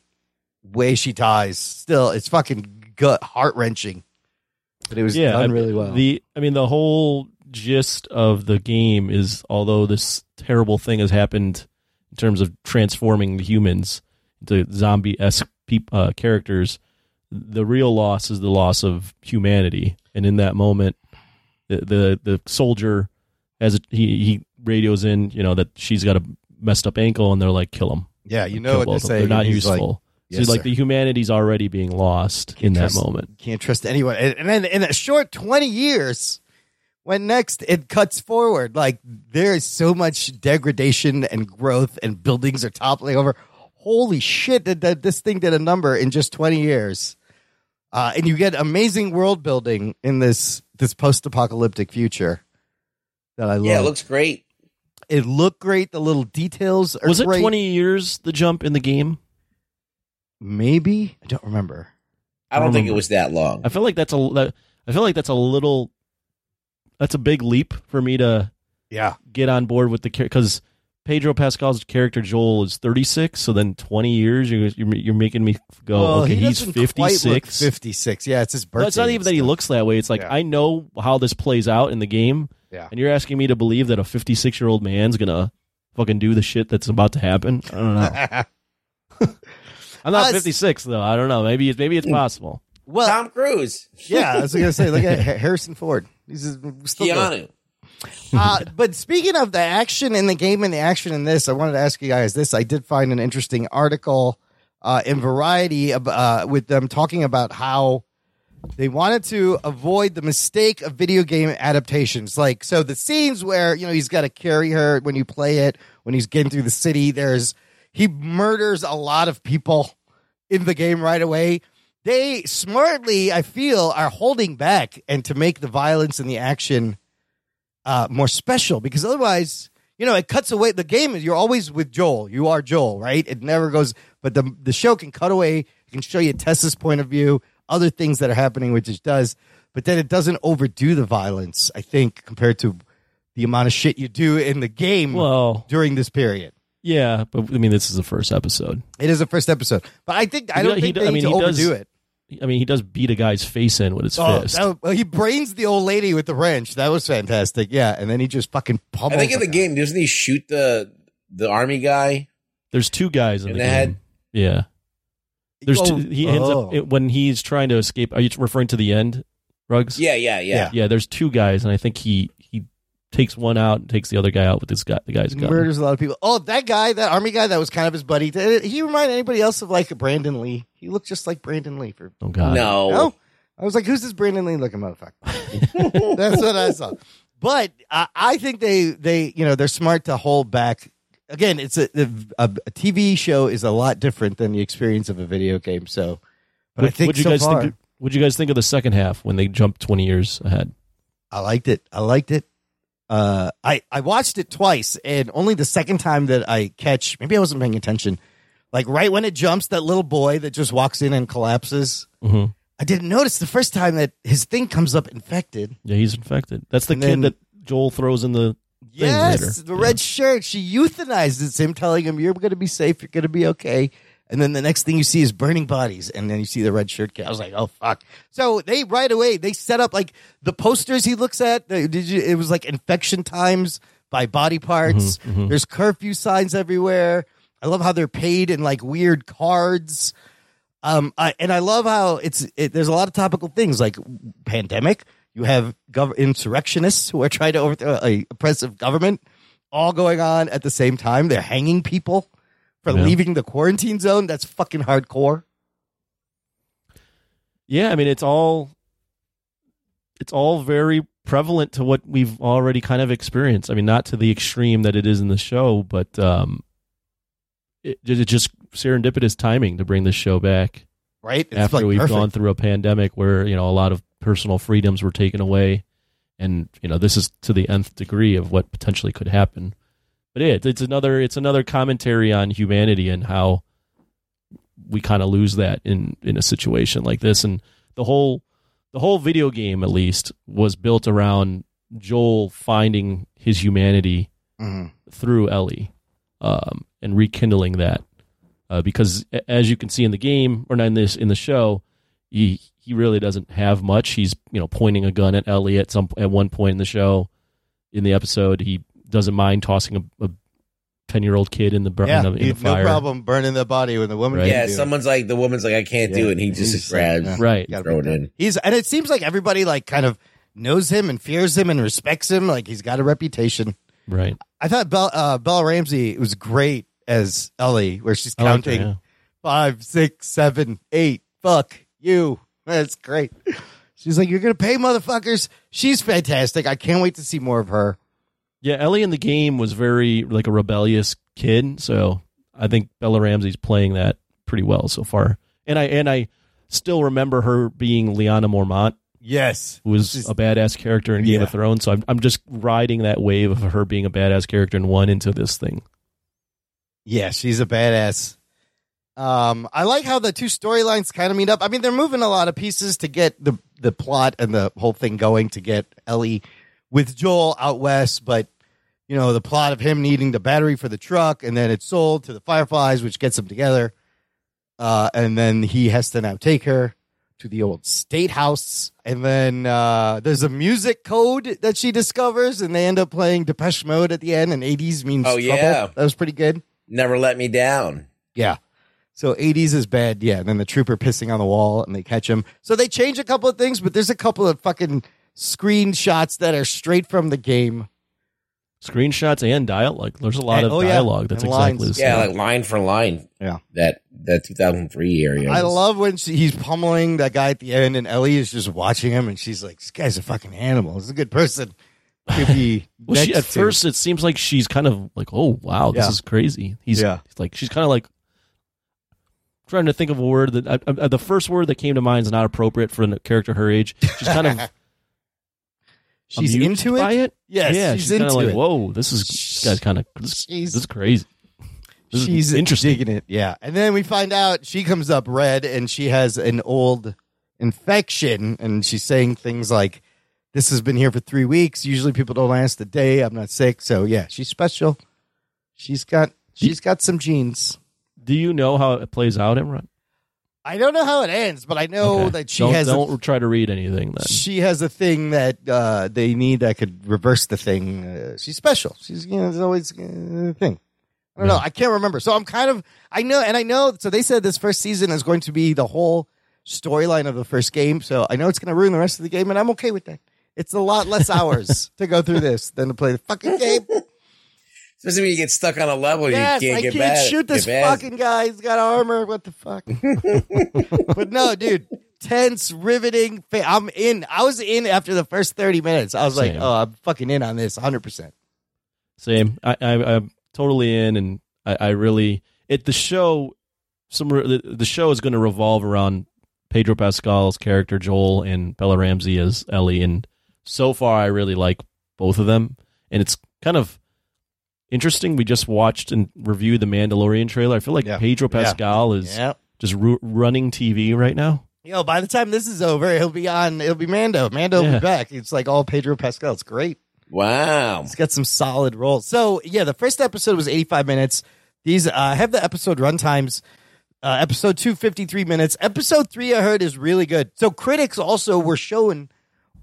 Speaker 1: way she dies. Still, it's fucking gut heart wrenching. But it was
Speaker 4: yeah,
Speaker 1: done
Speaker 4: I-
Speaker 1: really well.
Speaker 4: The I mean, the whole gist of the game is, although this terrible thing has happened in terms of transforming the humans into zombie esque peop uh, characters, the real loss is the loss of humanity. And in that moment, the the, the soldier has a, he he radios in, you know, that she's got a messed up ankle, and they're like, kill him.
Speaker 1: Yeah, you know what
Speaker 4: both
Speaker 1: to
Speaker 4: of them.
Speaker 1: say.
Speaker 4: They're not
Speaker 1: He's like,
Speaker 4: useful.
Speaker 1: "Yes,
Speaker 4: so like
Speaker 1: sir."
Speaker 4: the humanity's already being lost in that moment.
Speaker 1: Can't trust anyone. And, and then in a short 20 years, when next it cuts forward, like there is so much degradation and growth, and buildings are toppling over. Holy shit, that, that this thing did a number in just 20 years. Uh, and you get amazing world building in this this post apocalyptic future. that I love.
Speaker 5: Yeah, it looks great.
Speaker 1: It looked great. The little details are
Speaker 4: Was it
Speaker 1: great.
Speaker 4: 20 years the jump in the game?
Speaker 1: Maybe I don't remember.
Speaker 5: I don't think it was that long.
Speaker 4: I feel like that's a that, I feel like that's a little that's a big leap for me to
Speaker 1: Yeah.
Speaker 4: get on board with the because Pedro Pascal's character Joel is 36, so then 20 years you're you're, you're making me go
Speaker 1: Well,
Speaker 4: okay
Speaker 1: he
Speaker 4: he's
Speaker 1: doesn't quite look
Speaker 4: 56.
Speaker 1: 56. Yeah, it's his birthday.
Speaker 4: Well, it's not even that he looks that way. It's like
Speaker 1: Yeah.
Speaker 4: I know how this plays out in the game,
Speaker 1: Yeah.
Speaker 4: and you're asking me to believe that a 56 year old man's gonna fucking do the shit that's about to happen. I don't know. I'm not
Speaker 1: Uh,
Speaker 4: 56 though. I don't know. Maybe it's maybe it's possible.
Speaker 1: well,
Speaker 5: Tom Cruise,
Speaker 1: yeah, I was gonna say, look at Harrison Ford. He's just- still going.
Speaker 5: Keanu.
Speaker 1: uh, but speaking of the action in the game and the action in this, I wanted to ask you guys this. I did find an interesting article uh, in Variety ab- uh, with them talking about how they wanted to avoid the mistake of video game adaptations. Like, so the scenes where, you know, he's got to carry her when you play it, when he's getting through the city, there's, he murders a lot of people in the game right away. They smartly, I feel, are holding back and to make the violence and the action uh, more special because otherwise, you know, it cuts away the game. Is you're always with Joel. You are Joel, right? It never goes. But the the show can cut away. It can show you Tessa's point of view, other things that are happening, which it does. But then it doesn't overdo the violence. I think compared to the amount of shit you do in the game
Speaker 4: Well,
Speaker 1: during this period.
Speaker 4: Yeah, but I mean, this is the first episode.
Speaker 1: It is the first episode, but I think I don't
Speaker 4: do-
Speaker 1: think
Speaker 4: he
Speaker 1: they
Speaker 4: do- I
Speaker 1: need
Speaker 4: mean,
Speaker 1: to
Speaker 4: he does-
Speaker 1: overdo it.
Speaker 4: I mean, he does beat a guy's face in with his
Speaker 1: Oh,
Speaker 4: fist.
Speaker 1: that, well, he brains the old lady with the wrench. That was fantastic. Yeah, and then he just fucking
Speaker 5: I think in the
Speaker 1: her.
Speaker 5: game, doesn't he shoot the the army guy?
Speaker 4: There's two guys in,
Speaker 5: In
Speaker 4: the,
Speaker 5: the
Speaker 4: game.
Speaker 5: head?
Speaker 4: Yeah. There's
Speaker 1: Oh,
Speaker 4: two. He ends
Speaker 1: oh.
Speaker 4: up it, when he's trying to escape. Are you referring to the end, Rugs?
Speaker 5: Yeah, yeah, yeah.
Speaker 4: Yeah. There's two guys, and I think he he takes one out and takes the other guy out with this guy. The guy's
Speaker 1: He
Speaker 4: gun.
Speaker 1: murders a lot of people. Oh, that guy, that army guy, that was kind of his buddy. Did he remind anybody else of like Brandon Lee? He looked just like Brandon Lee. For
Speaker 4: Oh God.
Speaker 5: No.
Speaker 1: no, I was like, who's this Brandon Lee looking motherfucker? That's what I saw. But I, I think they they you know they're smart to hold back. Again, it's a, a a TV show is a lot different than the experience of a video game. So, but I think
Speaker 4: what'd you
Speaker 1: so
Speaker 4: guys
Speaker 1: far,
Speaker 4: think? What'd you guys think of the second half when they jumped 20 years ahead?
Speaker 1: I liked it. I liked it. Uh, I I watched it twice, and only the second time that I catch, maybe I wasn't paying attention. Like right when it jumps, that little boy that just walks in and collapses.
Speaker 4: Mm-hmm.
Speaker 1: I didn't notice the first time that his thing comes up infected.
Speaker 4: Yeah, he's infected. That's the
Speaker 1: And
Speaker 4: kid
Speaker 1: then-
Speaker 4: that Joel throws in the thing
Speaker 1: Yes, the red shirt. She euthanizes him, telling him, "You're going to be safe. You're going to be okay." And then the next thing you see is burning bodies, and then you see the red shirt kid. I was like, "Oh fuck!" So they right away they set up like the posters he looks at. Did you? It was like infection times by body parts.
Speaker 4: Mhm, mhm.
Speaker 1: There's curfew signs everywhere. I love how they're paid in like weird cards. Um, I, and I love how it's it, there's a lot of topical things like pandemic. You have gov- insurrectionists who are trying to overthrow a oppressive government, all going on at the same time. They're hanging people for
Speaker 4: Yeah.
Speaker 1: leaving the quarantine zone. That's fucking hardcore.
Speaker 4: Yeah, I mean it's all it's all very prevalent to what we've already kind of experienced. I mean, not to the extreme that it is in the show, but um, it, it's just serendipitous timing to bring this show back
Speaker 1: Right? It's
Speaker 4: after
Speaker 1: like
Speaker 4: we've
Speaker 1: perfect.
Speaker 4: gone through a pandemic where you know a lot of personal freedoms were taken away, and you know this is to the nth degree of what potentially could happen. But it, it's another it's another commentary on humanity and how we kind of lose that in in a situation like this. And the whole the whole video game at least was built around Joel finding his humanity
Speaker 1: Mhm.
Speaker 4: through Ellie um, and rekindling that uh, because as you can see in the game or not in this in the show he he really doesn't have much. He's you know pointing a gun at Ellie at some at one point in the show in the episode. He doesn't mind tossing a, a 10 year old kid in the, bur-
Speaker 1: Yeah,
Speaker 4: in the, in
Speaker 1: he
Speaker 4: the
Speaker 1: had no
Speaker 4: fire
Speaker 1: problem burning the body when the woman.
Speaker 4: Right.
Speaker 5: Yeah,
Speaker 1: do it.
Speaker 5: someone's like the woman's like I can't do it. And he just
Speaker 1: He's
Speaker 5: grabs,
Speaker 1: like,
Speaker 4: right
Speaker 1: Gotta
Speaker 5: throw it in.
Speaker 1: He's and it seems like everybody like kind of knows him and fears him and respects him. Like he's got a reputation.
Speaker 4: right
Speaker 1: I thought Bella, uh, Bella Ramsey was great as Ellie, where she's
Speaker 4: I like her,
Speaker 1: counting
Speaker 4: yeah.
Speaker 1: five, six, seven, eight. Fuck you. That's great. She's like, you're gonna pay, motherfuckers. She's fantastic. I can't wait to see more of her.
Speaker 4: Yeah, Ellie in the game was very like a rebellious kid, so I think Bella Ramsey's playing that pretty well so far. And I and I still remember her being Lyanna Mormont
Speaker 1: Yes.
Speaker 4: who was a badass character in Game
Speaker 1: Yeah.
Speaker 4: of Thrones. So I'm I'm just riding that wave of her being a badass character in one into this thing.
Speaker 1: Yeah, she's a badass. Um, I like how the two storylines kind of meet up. I mean, they're moving a lot of pieces to get the the plot and the whole thing going to get Ellie with Joel out west, but you know the plot of him needing the battery for the truck, and then it's sold to the Fireflies, which gets them together. Uh, and then he has to now take her to the old state house, and then uh, there's a music code that she discovers, and they end up playing Depeche Mode at the end, and '80s means
Speaker 5: Oh,
Speaker 1: trouble.
Speaker 5: yeah.
Speaker 1: that was pretty good.
Speaker 5: Never let me down.
Speaker 1: Yeah. So 80s is bad. Yeah. And then the trooper pissing on the wall and they catch him. So they change a couple of things, but there's a couple of fucking screenshots that are straight from the game.
Speaker 4: Screenshots and dialogue. There's a lot
Speaker 1: And-
Speaker 4: of
Speaker 1: oh, yeah.
Speaker 4: dialogue that's
Speaker 1: And
Speaker 4: exactly
Speaker 1: lines.
Speaker 4: the
Speaker 5: Yeah, like line for line.
Speaker 1: Yeah.
Speaker 5: That that 2003 area.
Speaker 1: I
Speaker 5: was-
Speaker 1: love when she, he's pummeling that guy at the end and Ellie is just watching him and she's like, this guy's a fucking animal. He's a good person. to be
Speaker 4: Well, she,
Speaker 1: next
Speaker 4: at
Speaker 1: to."
Speaker 4: first, it seems like she's kind of like, "Oh wow, this
Speaker 1: Yeah.
Speaker 4: is crazy." He's,
Speaker 1: Yeah.
Speaker 4: he's like, she's kind of like trying to think of a word that I, I, the first word that came to mind is not appropriate for a character her age. She's kind of
Speaker 1: She's
Speaker 4: amused
Speaker 1: into it?
Speaker 4: by it.
Speaker 1: Yes,
Speaker 4: yeah,
Speaker 1: she's
Speaker 4: she's,
Speaker 1: into
Speaker 4: like,
Speaker 1: it.
Speaker 4: "Whoa, this is this guy's kind of this, this is crazy." This
Speaker 1: she's
Speaker 4: is interesting.
Speaker 1: digging it. Yeah. And then we find out she comes up red and she has an old infection and she's saying things like, This has been here for three weeks. Usually people don't last a day. I'm not sick. So yeah, she's special. She's got she's got some genes.
Speaker 4: Do you know how it plays out, Imran?
Speaker 1: I don't know how it ends, but I know
Speaker 4: Okay.
Speaker 1: that she
Speaker 4: don't,
Speaker 1: has a-
Speaker 4: Don't try to read anything. Then
Speaker 1: she has a thing that uh, they need that could reverse the thing. Uh, she's special. She's you know, there's always uh, a thing. I don't know. I can't remember. So I'm kind of I know, and I know. So they said this first season is going to be the whole storyline of the first game. So I know it's going to ruin the rest of the game, and I'm okay with that. It's a lot less hours to go through this than to play the fucking game.
Speaker 5: Especially when you get stuck on a level
Speaker 1: yes,
Speaker 5: you can't
Speaker 1: I
Speaker 5: get
Speaker 1: can't
Speaker 5: back.
Speaker 1: shoot this fucking guy. He's got armor. What the fuck? but no, dude. Tense, riveting. fa- I'm in. I was in after the first 30 minutes. I was like, oh, I'm fucking in on this 100%.
Speaker 4: Same. I, I I'm totally in, and I, I really it the show. Some the, the show is going to revolve around Pedro Pascal's character Joel and Bella Ramsey as Ellie, and so far I really like both of them, and it's kind of interesting. We just watched and reviewed the Mandalorian trailer. I feel like Pedro
Speaker 1: Yeah.
Speaker 4: Pascal is
Speaker 1: Yeah.
Speaker 4: just ru- running TV right now.
Speaker 1: Yo, by the time this is over, he'll be on. It'll be Mando. Mando will be back. It's like all Pedro Pascal. It's great.
Speaker 5: Wow.
Speaker 1: It's got some solid roles. So yeah, the first episode was 85 minutes. These uh, have the episode run times. Uh, episode two, 53 minutes. Episode three, I heard, is really good. So critics also were showing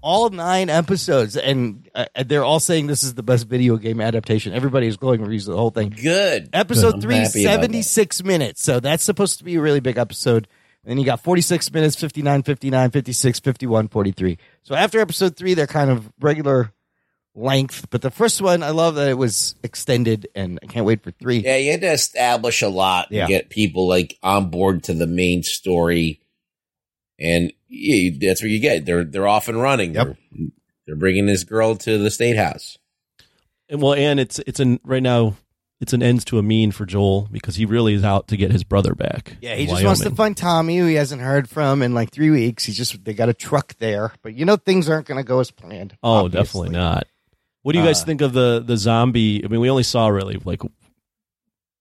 Speaker 1: all nine episodes, and uh, they're all saying this is the best video game adaptation. Everybody is glowing reviews of the whole thing.
Speaker 5: Good.
Speaker 1: Episode
Speaker 5: I'm
Speaker 1: three,
Speaker 5: happy about
Speaker 1: 76 minutes. So that's supposed to be a really big episode. And then you got 46 minutes, 59, 59, 56, 51, 43. So after episode three, they're kind of regular length. But the first one, I love that it was extended, and I can't wait for three.
Speaker 5: Yeah, you had to establish a lot and
Speaker 1: Yeah.
Speaker 5: get people like on board to the main story, and yeah, that's what you get. They're they're off and running. They're, they're bringing this girl to the state house.
Speaker 4: And well, and it's it's an right now it's an ends to a mean for Joel because he really is out to get his brother back.
Speaker 1: Yeah, he
Speaker 4: in
Speaker 1: just wants to find Tommy, who he hasn't heard from in like three weeks. He's just they got a truck there, but you know things aren't going to go as planned.
Speaker 4: Oh,
Speaker 1: obviously.
Speaker 4: definitely not. What do you guys
Speaker 1: Uh,
Speaker 4: think of the the zombie? I mean, we only saw really like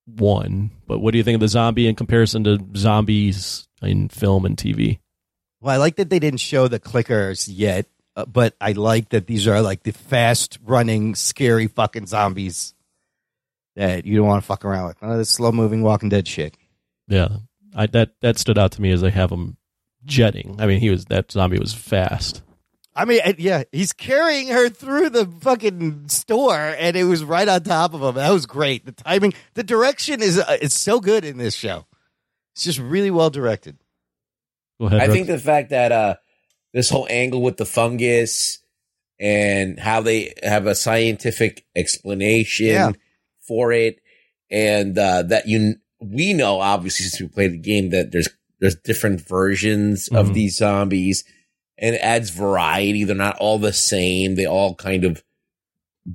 Speaker 4: one, but what do you think of the zombie in comparison to zombies in film and TV?
Speaker 1: Well, I like that they didn't show the clickers yet, uh, but I like that these are like the fast running, scary fucking zombies that you don't want to fuck around with. None of this slow moving Walking Dead shit.
Speaker 4: Yeah, I that that stood out to me as they have him jetting. I mean, he was that zombie was fast.
Speaker 1: I mean, yeah, he's carrying her through the fucking store, and it was right on top of him. That was great. The timing, the direction is uh, it's so good in this show. It's just really well directed.
Speaker 4: Go ahead.
Speaker 5: I
Speaker 4: Brooks.
Speaker 5: think the fact that uh this whole angle with the fungus and how they have a scientific explanation
Speaker 1: Yeah.
Speaker 5: for it, and uh, that you we know obviously since we played the game that there's there's different versions of
Speaker 4: Mhm.
Speaker 5: these zombies, and it adds variety. They're not all the same. They all kind of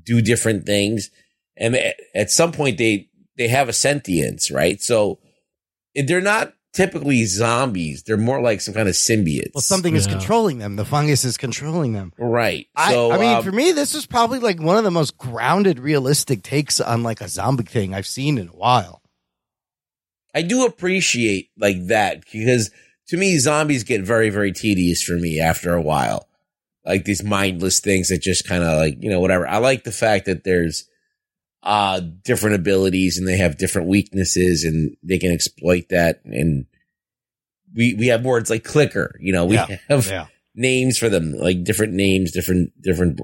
Speaker 5: do different things, and at- at some point they they have a sentience, right? So they're not typically zombies. They're more like some kind of symbiotes.
Speaker 1: Well, something is
Speaker 4: Yeah.
Speaker 1: controlling them. The fungus is controlling them.
Speaker 5: right.
Speaker 1: I,
Speaker 5: So
Speaker 1: I mean,
Speaker 5: um,
Speaker 1: for me, this is probably like one of the most grounded, realistic takes on like a zombie thing I've seen in a while.
Speaker 5: I do appreciate like that because to me, zombies get very, very tedious for me after a while. Like these mindless things that just kind of like, you know, whatever. I like the fact that there's uh different abilities and they have different weaknesses and they can exploit that and we we have words like clicker, you know, we
Speaker 1: Yeah.
Speaker 5: have
Speaker 1: Yeah.
Speaker 5: names for them, like different names, different different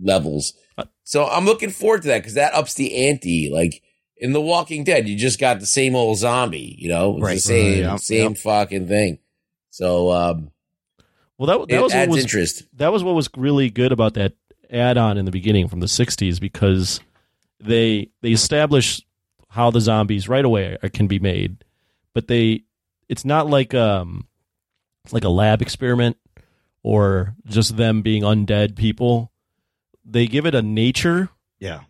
Speaker 5: levels. So I'm looking forward to that because that ups the ante. Like in The Walking Dead, you just got the same old zombie, you know,
Speaker 1: Right.
Speaker 5: the same
Speaker 1: yeah,
Speaker 5: same fucking thing. So um,
Speaker 4: Well, that that was what was
Speaker 5: interest.
Speaker 4: that was what was really good about that add-on in the beginning from the 60s because they they establish how the zombies right away are- can be made but they it's not like um like a lab experiment or just them being undead people they give it a nature
Speaker 1: Yeah.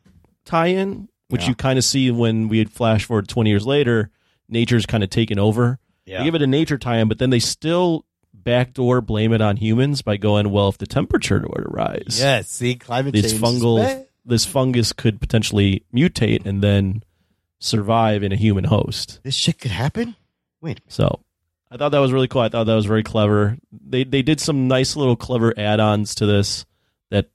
Speaker 4: tie-in which
Speaker 1: Yeah.
Speaker 4: you kind of see when we had flash forward 20 years later nature's kind of taken over
Speaker 1: Yeah.
Speaker 4: they give it a nature tie-in but then they still backdoor blame it on humans by going well if the temperature were to rise
Speaker 1: Yes. See, climate
Speaker 4: this
Speaker 1: change.
Speaker 4: fungal this fungus could potentially mutate and then survive in a human host.
Speaker 1: This shit could happen. Wait.
Speaker 4: So I thought that was really cool. I thought that was very clever. They they did some nice little clever add-ons to this that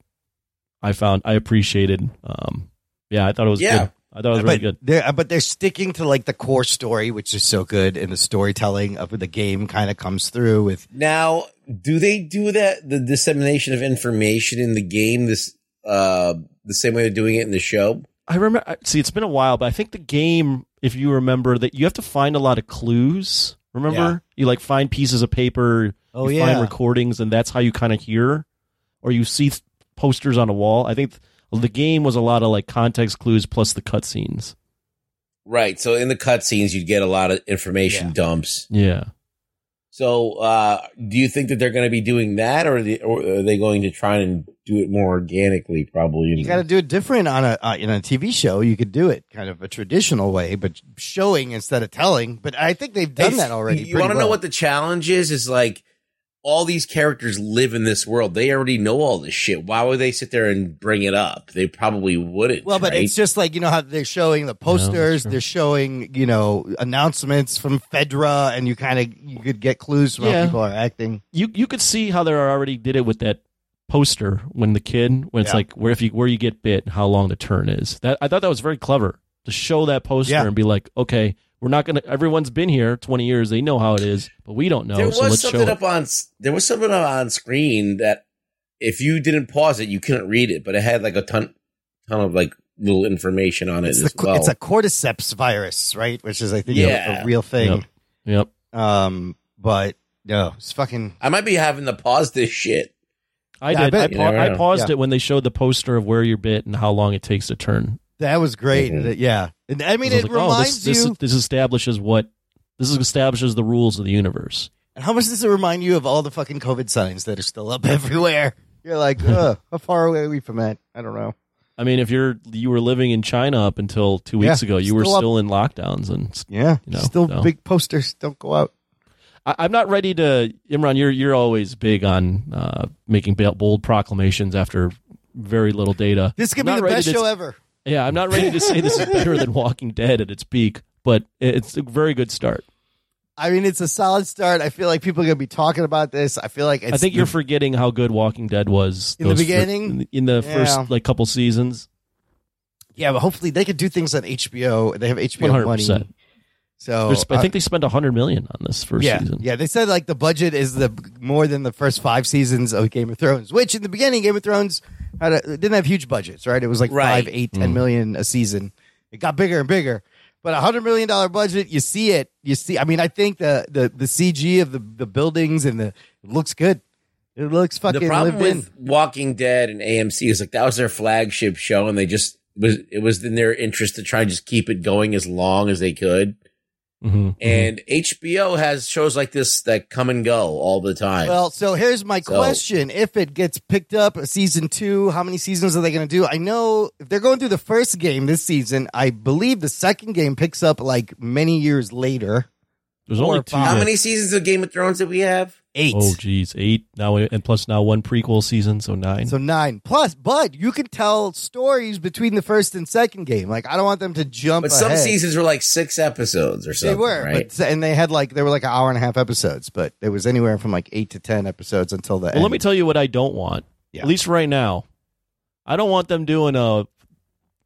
Speaker 4: I found I appreciated. Um, yeah, I thought it was
Speaker 5: Yeah.
Speaker 4: good. I thought it was really good.
Speaker 1: They're, but they're sticking to like the core story, which is so good, and the storytelling of the game kind of comes through with.
Speaker 5: Now, do they do that the dissemination of information in the game this uh the same way they're doing it in the show?
Speaker 4: I remember. See, it's been a while, but I think the game, if you remember, that you have to find a lot of clues. Remember,
Speaker 1: Yeah.
Speaker 4: you like find pieces of paper.
Speaker 1: Oh,
Speaker 4: you
Speaker 1: yeah.
Speaker 4: find recordings, and that's how you kind of hear, or you see posters on a wall. I think the game was a lot of like context clues plus the cutscenes.
Speaker 5: Right. So in the cutscenes, you'd get a lot of information
Speaker 1: Yeah.
Speaker 5: dumps.
Speaker 4: Yeah.
Speaker 5: So, uh, do you think that they're going to be doing that, or, are they, or are they going to try and do it more organically? Probably.
Speaker 1: You got to do it different on a uh, in a TV show. You could do it kind of a traditional way, but showing instead of telling. But I think they've done that already.
Speaker 5: You want to know what the challenge is? Is like all these characters live in this world. They already know all this shit. Why would they sit there and bring it up? They probably wouldn't.
Speaker 1: Well, but
Speaker 5: right?
Speaker 1: it's just like you know how they're showing the posters, they're showing you know announcements from Fedra, and you kind of you could get clues from
Speaker 4: Yeah.
Speaker 1: how people are acting.
Speaker 4: You you could see how they already did it with that poster when the kid when it's
Speaker 1: Yeah.
Speaker 4: like where if you where you get bit and how long the turn is. That I thought that was very clever to show that poster
Speaker 1: Yeah.
Speaker 4: and be like, okay, we're not gonna. Everyone's been here twenty years. They know how it is, but we don't know.
Speaker 5: there
Speaker 4: so
Speaker 5: was
Speaker 4: let's
Speaker 5: something
Speaker 4: it.
Speaker 5: up on there was something up on screen that if you didn't pause it, you couldn't read it, but it had like a ton ton of like little information on it
Speaker 1: It's,
Speaker 5: as
Speaker 1: the,
Speaker 5: well.
Speaker 1: it's a cordyceps virus, right? Which is I think a-
Speaker 5: Yeah.
Speaker 1: a, real thing.
Speaker 4: Yep.
Speaker 1: Um, but no, it's fucking.
Speaker 5: I might be having to pause this shit.
Speaker 4: I
Speaker 1: Yeah,
Speaker 4: did. I,
Speaker 1: bet-
Speaker 4: pa-
Speaker 5: You
Speaker 4: I paused
Speaker 1: Yeah.
Speaker 4: it when they showed the poster of where you're bit and how long it takes to turn.
Speaker 1: That was great.
Speaker 5: Mhm.
Speaker 1: Yeah, and I mean,
Speaker 4: I
Speaker 1: it
Speaker 4: like, oh,
Speaker 1: reminds
Speaker 4: this,
Speaker 1: you.
Speaker 4: this, this establishes what this establishes the rules of the universe.
Speaker 1: And how much does it remind you of all the fucking COVID signs that are still up everywhere? You're like, Ugh, how far away are we from that? I don't know.
Speaker 4: I mean, if you're you were living in China up until two weeks
Speaker 1: Yeah,
Speaker 4: ago, you were
Speaker 1: still up.
Speaker 4: in lockdowns, and
Speaker 1: Yeah,
Speaker 4: You know,
Speaker 1: still
Speaker 4: so.
Speaker 1: big posters. Don't go out.
Speaker 4: I, I'm not ready to. Imran, you're you're always big on uh, making bold proclamations after very little data.
Speaker 1: This could
Speaker 4: I'm
Speaker 1: be the best show ever.
Speaker 4: Yeah, I'm not ready to say this is better than Walking Dead at its peak, but it's a very good start.
Speaker 1: I mean, it's a solid start. I feel like people are gonna be talking about this. I feel like it's
Speaker 4: I think you're forgetting how good Walking Dead was
Speaker 1: In the
Speaker 4: fir-
Speaker 1: beginning?
Speaker 4: in the- in the
Speaker 1: Yeah.
Speaker 4: first like couple seasons.
Speaker 1: yeah, but hopefully they could do things on HBO. They have HBO
Speaker 4: 100%.
Speaker 1: money. So
Speaker 4: There's- I
Speaker 1: uh,
Speaker 4: think they spent a hundred million on this first
Speaker 1: yeah,
Speaker 4: season.
Speaker 1: yeah. They said like the budget is the more than the first five seasons of Game of Thrones. Which in the beginning, Game of Thrones had a, didn't have huge budgets, right? It was like
Speaker 5: Right.
Speaker 1: five, eight, ten million a season. It got bigger and bigger. But a hundred million dollar budget, you see it. You see. I mean, I think the the the CG of the the buildings and the it looks good. It looks fucking
Speaker 5: the problem
Speaker 1: lived in.
Speaker 5: with Walking Dead and AMC is like that was their flagship show, and they just was it was in their interest to try and just keep it going as long as they could.
Speaker 4: Mhm,
Speaker 5: And HBO has shows like this that come and go all the time.
Speaker 1: Well, so here's my
Speaker 5: So-
Speaker 1: question: If it gets picked up, a season two, how many seasons are they going to do? I know if they're going through the first game this season, I believe the second game picks up like many years later.
Speaker 4: There's
Speaker 1: four
Speaker 4: only two.
Speaker 5: How many seasons of Game of Thrones did we have?
Speaker 1: Eight.
Speaker 4: Oh, geez, eight now, and plus now one prequel season, so nine.
Speaker 1: So nine plus, but you can tell stories between the first and second game. Like I don't want them to jump.
Speaker 5: But some
Speaker 1: ahead.
Speaker 5: seasons were like six episodes or something.
Speaker 1: they were,
Speaker 5: right?
Speaker 1: but and they had like they were like an hour and a half episodes, but it was anywhere from like eight to ten episodes until the
Speaker 4: well,
Speaker 1: end.
Speaker 4: let me tell you what I don't want.
Speaker 1: Yeah.
Speaker 4: At least right now, I don't want them doing a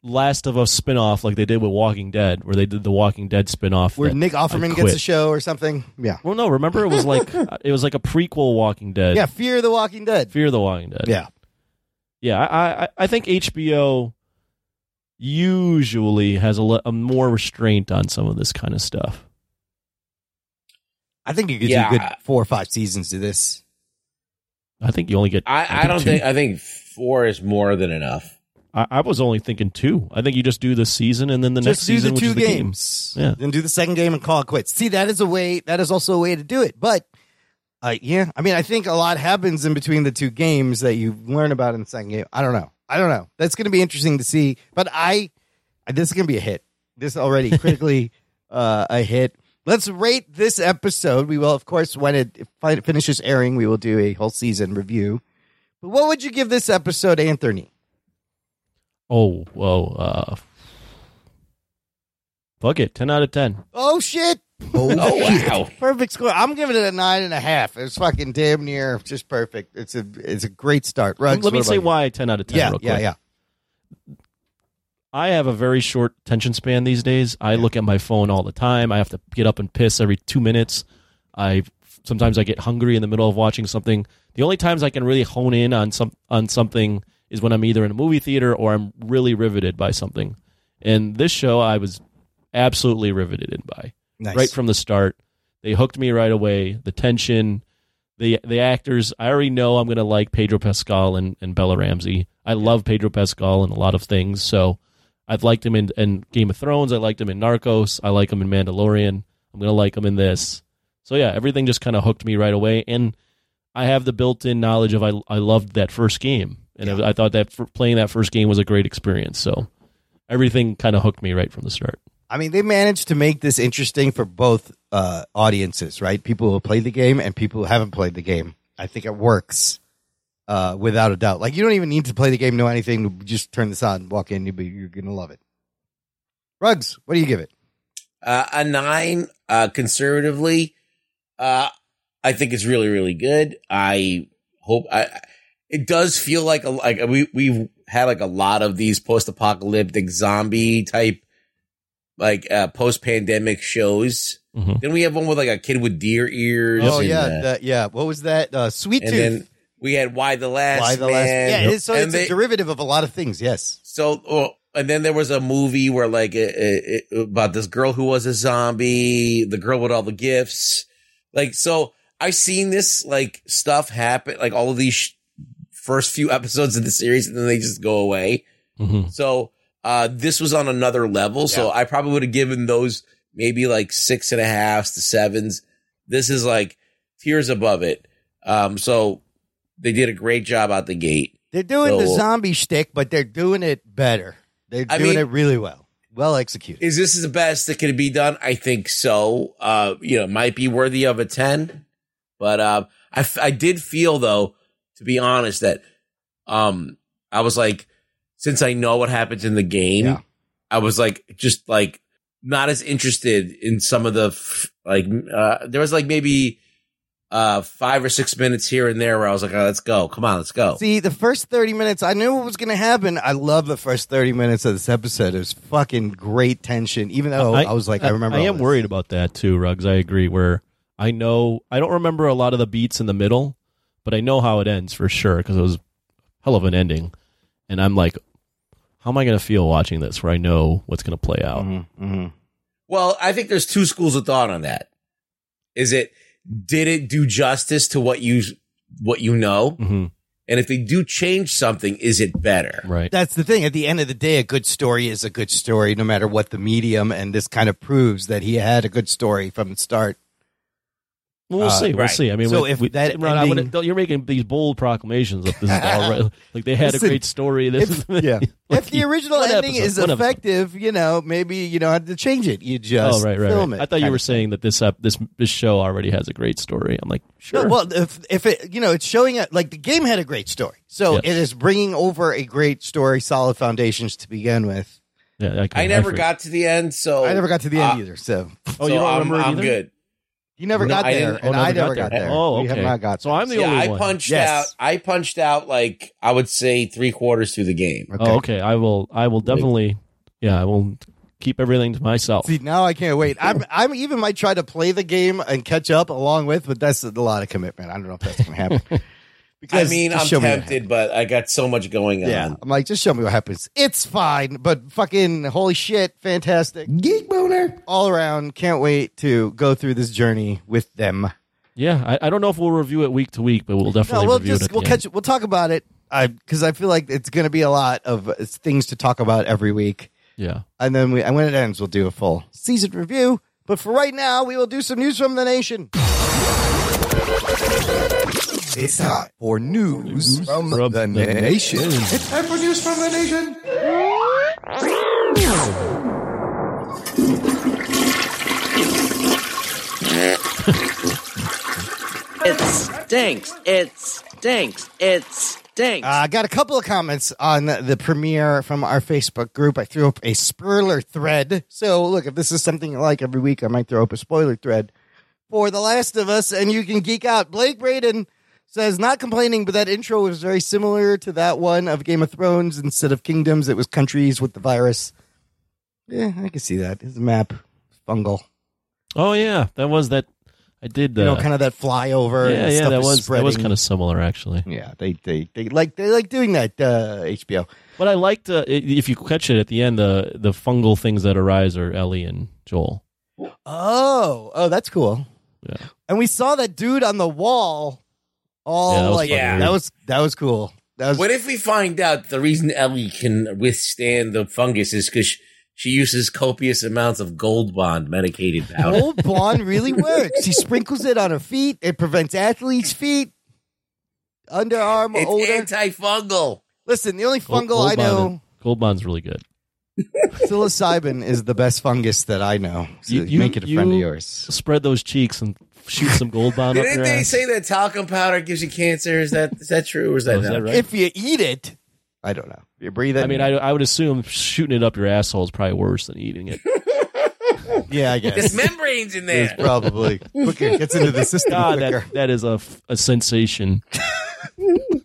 Speaker 4: Last of Us spinoff like they did with Walking Dead, where they did the Walking Dead spinoff.
Speaker 1: where
Speaker 4: that
Speaker 1: Nick
Speaker 4: I
Speaker 1: Offerman gets
Speaker 4: quit.
Speaker 1: a show or something. Yeah,
Speaker 4: Well, no, remember it was like it was like a prequel Walking Dead.
Speaker 1: yeah. Fear the Walking Dead.
Speaker 4: Fear the Walking Dead.
Speaker 1: Yeah,
Speaker 4: yeah. I I, I think HBO usually has a, le- a more restraint on some of this kind of stuff.
Speaker 1: I think you could
Speaker 5: Yeah.
Speaker 1: do good four or five seasons to this.
Speaker 4: I think you only get.
Speaker 5: I, I don't
Speaker 4: two.
Speaker 5: think I think four is more than enough.
Speaker 4: I, I was only thinking two. I think you just do the season and then the next
Speaker 1: Just do
Speaker 4: season,
Speaker 1: the
Speaker 4: which
Speaker 1: two
Speaker 4: is the game.
Speaker 1: games.
Speaker 4: Yeah.
Speaker 1: Then do the second game and call it quits. See, that is a way. That is also a way to do it. But, uh, yeah, I mean, I think a lot happens in between the two games that you learn about in the second game. I don't know. I don't know. That's going to be interesting to see. But I, this is going to be a hit. This already critically uh, a hit. Let's rate this episode. We will, of course, when it finishes airing, we will do a whole season review. But what would you give this episode, Anthony?
Speaker 4: Oh, whoa. Uh, fuck it. 10 out of 10.
Speaker 1: Oh shit! Oh,
Speaker 5: Oh,
Speaker 1: shit.
Speaker 5: wow.
Speaker 1: Perfect score. I'm giving it a nine and a half. It's fucking damn near just perfect. It's a it's a great start. Ruggs,
Speaker 4: Let me say
Speaker 1: you?
Speaker 4: why 10 out of 10
Speaker 1: Yeah,
Speaker 4: real
Speaker 1: yeah,
Speaker 4: quick.
Speaker 1: yeah.
Speaker 4: I have a very short attention span these days. I look at my phone all the time. I have to get up and piss every two minutes. I sometimes I get hungry in the middle of watching something. The only times I can really hone in on some on something is when I'm either in a movie theater or I'm really riveted by something. And this show, I was absolutely riveted in by
Speaker 1: Nice.
Speaker 4: right from the start. They hooked me right away. The tension, the the actors. I already know I'm going to like Pedro Pascal and, and Bella Ramsey. I love Pedro Pascal in a lot of things. So I've liked him in, in Game of Thrones. I liked him in Narcos. I like him in Mandalorian. I'm going to like him in this. So yeah, everything just kind of hooked me right away. And I have the built-in knowledge of I I loved that first game, and I, I thought that for playing that first game was a great experience. So everything kind of hooked me right from the start.
Speaker 1: I mean, they managed to make this interesting for both uh, audiences, right? People who play the game and people who haven't played the game. I think it works uh, without a doubt. Like you don't even need to play the game, know anything. Just turn this on, and walk in, you'll be, you're gonna love it. Rugs, what do you give it?
Speaker 5: Uh, a nine, uh, conservatively. Uh, I think it's really, really good. I hope I, it does feel like a, like we, we've had like a lot of these post-apocalyptic zombie type, like, uh, post-pandemic shows.
Speaker 4: Mhm.
Speaker 5: Then we have one with like a kid with deer ears.
Speaker 1: Oh
Speaker 5: and,
Speaker 1: yeah,
Speaker 5: uh,
Speaker 1: that, yeah. What was that? Uh, Sweet
Speaker 5: and
Speaker 1: Tooth.
Speaker 5: then we had Y: The Last
Speaker 1: Why the last?
Speaker 5: Man.
Speaker 1: Yeah, it's, so
Speaker 5: And
Speaker 1: it's
Speaker 5: they-
Speaker 1: a derivative of a lot of things. Yes.
Speaker 5: So, oh, and then there was a movie where like it, it, it- about this girl who was a zombie, the girl with all the gifts. Like, so I've seen this like stuff happen, like all of these sh- first few episodes of the series, and then they just go away.
Speaker 4: Mhm.
Speaker 5: So, uh, this was on another level. So I probably would have given those maybe like six and a halves to sevens. This is like tiers above it. Um, so they did a great job out the gate.
Speaker 1: They're doing the zombie shtick, but they're doing it better. They're
Speaker 5: I
Speaker 1: doing
Speaker 5: mean-
Speaker 1: it really well. Well executed.
Speaker 5: Is this the best that could be done? I think so. Uh, you know, might be worthy of a 10, but, uh, I, f- I did feel though, to be honest, that, um, I was like, since I know what happens in the game,
Speaker 1: Yeah.
Speaker 5: I was like, just like not as interested in some of the, f- like, uh, there was like maybe, uh, five or six minutes here and there where I was like, oh, let's go. Come on, let's go.
Speaker 1: See, the first 30 minutes, I knew what was going to happen. I love the first 30 minutes of this episode. It was fucking great tension, even though I, was like, I, remember.
Speaker 4: I
Speaker 1: all
Speaker 4: am
Speaker 1: this.
Speaker 4: worried about that too, Ruggs. I agree. Where I know I don't remember a lot of the beats in the middle, but I know how it ends for sure because it was hell of an ending, and I'm like, how am I going to feel watching this? Where I know what's going to play out.
Speaker 1: Mm-hmm.
Speaker 5: Well, I think there's two schools of thought on that. Is it did it do justice to what you what you know?
Speaker 4: Mhm.
Speaker 5: And if they do change something, is it better?
Speaker 4: Right.
Speaker 1: That's the thing. At the end of the day, a good story is a good story, no matter what the medium. And this kind of proves that he had a good story from the start.
Speaker 4: Well, we'll
Speaker 1: Uh,
Speaker 4: see. We'll
Speaker 1: right.
Speaker 4: see. I mean,
Speaker 1: So
Speaker 4: we-
Speaker 1: if
Speaker 4: we-
Speaker 1: that
Speaker 4: Ron, I
Speaker 1: ending-
Speaker 4: wouldn't- you're making these bold proclamations of this is all right. Like they had
Speaker 1: Listen,
Speaker 4: a great story. This
Speaker 1: if,
Speaker 4: is
Speaker 1: yeah.
Speaker 4: like,
Speaker 1: if the original ending
Speaker 4: episode,
Speaker 1: is
Speaker 4: one episode.
Speaker 1: effective, you know, maybe you don't have to change it. You just
Speaker 4: oh right, right.
Speaker 1: film
Speaker 4: right.
Speaker 1: it.
Speaker 4: I thought you were saying that this ep- this this show already has a great story. I'm like, sure.
Speaker 1: No, well, if if it, you know, it's showing it like the game had a great story, so
Speaker 4: Yes.
Speaker 1: it is bringing over a great story, solid foundations to begin with.
Speaker 4: yeah,
Speaker 5: I never
Speaker 4: forget.
Speaker 5: got to the end, so
Speaker 1: I never got to the end
Speaker 5: uh,
Speaker 1: either, so
Speaker 4: Oh, you don't
Speaker 5: I'm,
Speaker 4: remember it
Speaker 5: I'm
Speaker 4: either?
Speaker 5: good.
Speaker 1: You never
Speaker 5: No,
Speaker 1: got
Speaker 5: I
Speaker 1: there,
Speaker 5: didn't-
Speaker 1: and
Speaker 4: oh,
Speaker 1: I
Speaker 4: never
Speaker 1: never
Speaker 4: got
Speaker 1: got
Speaker 4: there.
Speaker 1: there.
Speaker 4: Oh,
Speaker 1: We have
Speaker 4: okay.
Speaker 1: not got.
Speaker 4: So I'm the
Speaker 5: yeah,
Speaker 4: only
Speaker 5: I
Speaker 4: one.
Speaker 5: punched
Speaker 1: Yes.
Speaker 5: out. I punched out like I would say three quarters through the game.
Speaker 1: Oh, okay.
Speaker 4: Oh, okay. I will. I will definitely. Yeah, I will keep everything to myself.
Speaker 1: See, now I can't wait. I'm I'm even might try to play the game and catch up along with, but that's a lot of commitment. I don't know if that's going to happen.
Speaker 5: I mean, I'm
Speaker 1: show
Speaker 5: tempted, but I got so much going
Speaker 1: Yeah,
Speaker 5: on.
Speaker 1: I'm like, just show me what happens. It's fine, but fucking holy shit, fantastic, geek boner all around. Can't wait to go through this journey with them.
Speaker 4: Yeah, I, I don't know if we'll review it week to week, but we'll
Speaker 1: No,
Speaker 4: definitely
Speaker 1: we'll
Speaker 4: review it.
Speaker 1: just
Speaker 4: At
Speaker 1: we'll
Speaker 4: end.
Speaker 1: catch we'll talk about it because I feel like it's going to be a lot of uh, things to talk about every week,
Speaker 4: Yeah.
Speaker 1: and then we and when it ends, we'll do a full season review. But for right now, we will do some news from the nation. It's time for news from,
Speaker 4: from
Speaker 1: the,
Speaker 4: the
Speaker 1: nation.
Speaker 2: It's time for news from the nation.
Speaker 13: It stinks. It stinks. It stinks.
Speaker 1: Uh, I got a couple of comments on the premiere from our Facebook group. I threw up a spoiler thread. So, look, if this is something you like every week, I might throw up a spoiler thread for The Last of Us, and you can geek out. Blake Braden says, not complaining, but that intro was very similar to that one of Game of Thrones. Instead of kingdoms, it was countries with the virus. Yeah, I can see that. It's a map, fungal.
Speaker 4: Oh yeah, that was that. I did. Uh,
Speaker 1: You know, kind of that flyover.
Speaker 4: Yeah,
Speaker 1: and
Speaker 4: yeah,
Speaker 1: stuff
Speaker 4: that was that was kind of similar actually.
Speaker 1: Yeah, they, they, they like they like doing that. Uh, HBO.
Speaker 4: But I liked uh, if you catch it at the end, the the fungal things that arise are Ellie and Joel.
Speaker 1: Oh, oh, that's cool.
Speaker 4: Yeah.
Speaker 1: And we saw that dude on the wall. All
Speaker 4: Yeah, that oh, was
Speaker 1: like
Speaker 5: fucking
Speaker 1: that was that was cool. That was
Speaker 5: What if we find out the reason Ellie can withstand the fungus is because she uses copious amounts of Gold Bond medicated powder?
Speaker 1: Gold Bond really works. He sprinkles it on her feet. It prevents athletes' feet, underarm
Speaker 5: It's
Speaker 1: odor.
Speaker 5: antifungal.
Speaker 1: Listen, the only
Speaker 4: Gold-
Speaker 1: fungal I
Speaker 4: Gold
Speaker 1: know,
Speaker 4: Bond- Gold Bond's really good.
Speaker 1: Psilocybin is the best fungus that I know. So
Speaker 4: You- you-
Speaker 1: make it a friend of yours.
Speaker 4: Spread those cheeks and shoot some Gold Bond up
Speaker 5: Didn't
Speaker 4: your
Speaker 5: they
Speaker 4: ass.
Speaker 5: say that talcum powder gives you cancer? Is that is that true or is that
Speaker 4: Oh, is that right?
Speaker 1: If you eat it, I don't know. You breathe it.
Speaker 4: I mean, I, I would assume shooting it up your asshole is probably worse than eating it.
Speaker 1: yeah, I guess
Speaker 5: There's membranes in
Speaker 1: It's
Speaker 5: there.
Speaker 1: probably quicker. Gets into the system
Speaker 4: God,
Speaker 1: quicker.
Speaker 4: that that is a, f- a sensation.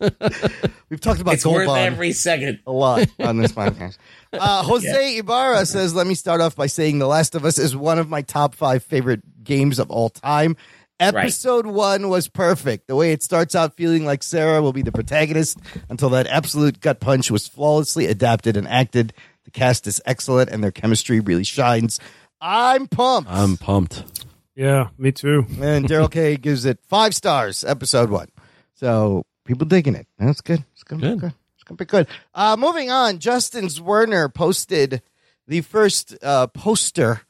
Speaker 1: We've talked about
Speaker 5: It's
Speaker 1: Gold
Speaker 5: worth
Speaker 1: Bond.
Speaker 5: every second.
Speaker 1: a lot on this podcast. Uh, Jose Ibarra says, "Let me start off by saying The Last of Us is one of my top five favorite games of all time. Episode one was perfect. The way it starts out, feeling like Sarah will be the protagonist, until that absolute gut punch was flawlessly adapted and acted. The cast is excellent, and their chemistry really shines. I'm pumped.
Speaker 4: I'm pumped.
Speaker 14: Yeah, me too.
Speaker 1: and Daryl K gives it five stars. Episode one. So people digging it. That's good. It's gonna be
Speaker 4: Good.
Speaker 1: good. It's gonna be good. Uh, moving on. Justin Zwerner posted the first uh, poster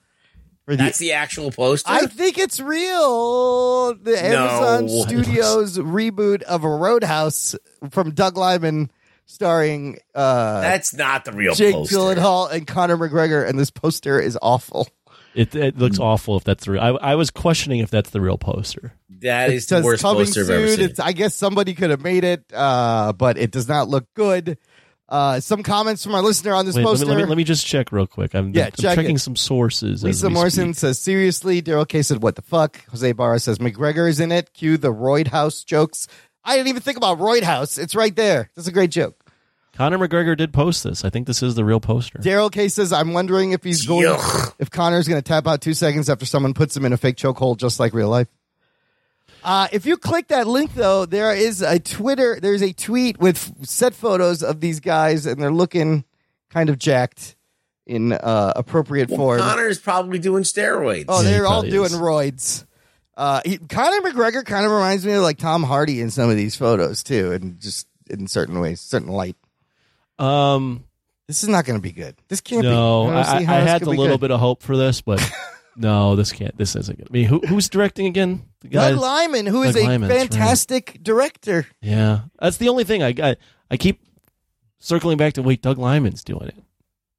Speaker 1: for the.
Speaker 5: That's the actual poster.
Speaker 1: I think it's real. The Amazon Studios reboot of a Roadhouse from Doug Liman, starring uh,
Speaker 5: That's not the real
Speaker 1: Jake
Speaker 5: poster.
Speaker 1: Gyllenhaal and Conor McGregor, and this poster is awful.
Speaker 4: It it looks awful if that's the real. I, I was questioning if that's the real poster.
Speaker 5: That
Speaker 1: It
Speaker 5: is the worst
Speaker 1: coming
Speaker 5: poster I've ever seen.
Speaker 1: It's, I guess somebody could have made it, uh, but it does not look good. Uh, some comments from our listener on this
Speaker 4: Wait, let,
Speaker 1: poster.
Speaker 4: me, let, me, let me just check real quick. I'm,
Speaker 1: Yeah,
Speaker 4: I'm
Speaker 1: check
Speaker 4: checking
Speaker 1: it.
Speaker 4: some sources.
Speaker 1: Lisa Morrison
Speaker 4: speak.
Speaker 1: says, seriously, Daryl K said, what the fuck? Jose Barra says, McGregor is in it. Cue the Royd House jokes. I didn't even think about Royd House. It's right there. That's a great joke.
Speaker 4: Conor McGregor did post this. I think this is the real poster.
Speaker 1: Daryl K says, I'm wondering if he's going,
Speaker 5: Yuck.
Speaker 1: if Conor's going to tap out two seconds after someone puts him in a fake chokehold, just like real life. Uh, if you click that link, though, there is a Twitter, there's a tweet with set photos of these guys, and they're looking kind of jacked in uh, appropriate form.
Speaker 5: Conor's probably doing steroids.
Speaker 1: Oh, they're all doing
Speaker 4: is.
Speaker 1: roids. Uh, he, Conor McGregor kind of reminds me of like Tom Hardy in some of these photos too, and just in certain ways, certain light.
Speaker 4: Um,
Speaker 1: This is not going to be good. This can't
Speaker 4: no,
Speaker 1: be.
Speaker 4: I, I, I had a little
Speaker 1: good.
Speaker 4: bit of hope for this, but No, this can't. This isn't good. I mean, who, who's directing again? The guy-
Speaker 1: Doug Liman, who is
Speaker 4: Doug
Speaker 1: a
Speaker 4: Liman, that's right.
Speaker 1: fantastic director.
Speaker 4: Yeah, that's the only thing I got. I keep circling back to wait. Doug Liman's doing it. It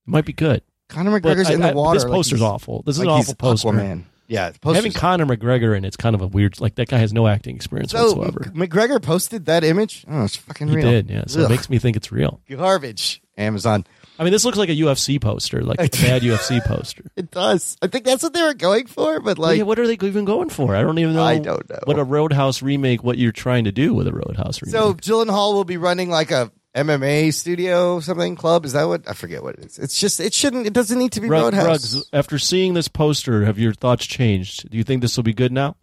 Speaker 4: might be good.
Speaker 1: Conor McGregor's
Speaker 4: I-
Speaker 1: in the
Speaker 4: I-
Speaker 1: water.
Speaker 4: This
Speaker 1: like
Speaker 4: poster's awful. This is
Speaker 1: like
Speaker 4: an awful poster.
Speaker 1: Aquaman. Yeah,
Speaker 4: having Conor McGregor in it's kind of a weird. Like that guy has no acting experience
Speaker 1: So
Speaker 4: whatsoever.
Speaker 1: McGregor posted that image. Oh, it's fucking
Speaker 4: He
Speaker 1: real.
Speaker 4: did, yeah. So it makes me think it's real.
Speaker 1: garbage. Amazon.
Speaker 4: I mean, this looks like a UFC poster, like a bad UFC poster.
Speaker 1: It does. I think that's what they were going for, but like,
Speaker 4: yeah, what are they even going for? I don't even know.
Speaker 1: I don't know.
Speaker 4: what a Roadhouse remake. What you're trying to do with a Roadhouse remake?
Speaker 1: so Gyllenhaal will be running like a MMA studio, something club. Is that what? I forget what it is. It's just it shouldn't. It doesn't need to be
Speaker 4: Rug-
Speaker 1: Roadhouse.
Speaker 4: Rugs, after seeing this poster, have your thoughts changed? Do you think this will be good now?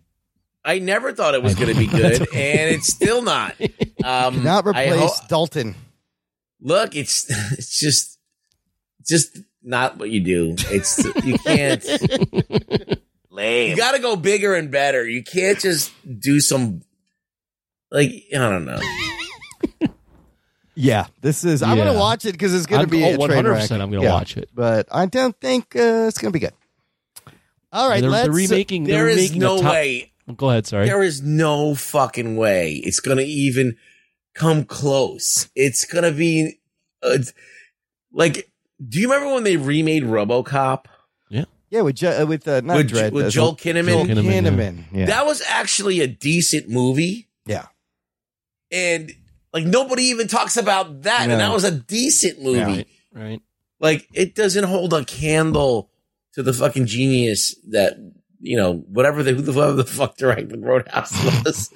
Speaker 5: I never thought it was going to be good, and it's still not. Um,
Speaker 1: Not
Speaker 5: I
Speaker 1: replace
Speaker 5: ho-
Speaker 1: Dalton.
Speaker 5: Look, it's it's just just not what you do. It's you can't.
Speaker 13: Lame.
Speaker 5: You got to go bigger and better. You can't just do some like I don't know.
Speaker 1: Yeah, this is. I'm
Speaker 4: Yeah.
Speaker 1: gonna watch it because it's gonna
Speaker 4: I'm-
Speaker 1: be
Speaker 4: oh,
Speaker 1: a train
Speaker 4: 100%
Speaker 1: wreck.
Speaker 4: I'm gonna
Speaker 1: Yeah.
Speaker 4: watch it.
Speaker 1: but I don't think uh, it's gonna be good. All right,
Speaker 4: they're,
Speaker 1: let's.
Speaker 4: they're remaking. they're
Speaker 5: There is
Speaker 4: remaking a
Speaker 5: no
Speaker 4: top-
Speaker 5: way.
Speaker 4: Go ahead. Sorry.
Speaker 5: There is no fucking way it's gonna even come close. It's gonna be uh, like. Do you remember when they remade RoboCop?
Speaker 1: yeah, with Jo- uh, with uh, not
Speaker 5: With-
Speaker 1: Dredd,
Speaker 5: with
Speaker 1: uh,
Speaker 5: Joel Kinnaman?
Speaker 1: Joel
Speaker 4: Kinnaman.
Speaker 1: Kinnaman, yeah.
Speaker 5: That was actually a decent movie.
Speaker 1: Yeah.
Speaker 5: And like nobody even talks about that.
Speaker 1: No.
Speaker 5: And that was a decent movie.
Speaker 4: Right. Right.
Speaker 5: Like it doesn't hold a candle to the fucking genius that you know whatever the who the, whoever the fuck directed Roadhouse was.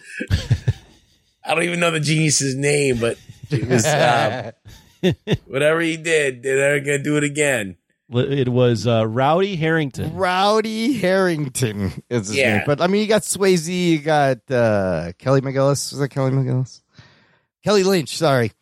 Speaker 5: I don't even know the genius's name, but it was um, whatever he did. They're gonna do it again.
Speaker 4: It was uh, Rowdy Herrington.
Speaker 1: Rowdy Herrington is his
Speaker 5: Yeah.
Speaker 1: name. But I mean, you got Swayze, you got uh, Kelly McGillis. Was that Kelly McGillis? Kelly Lynch. Sorry,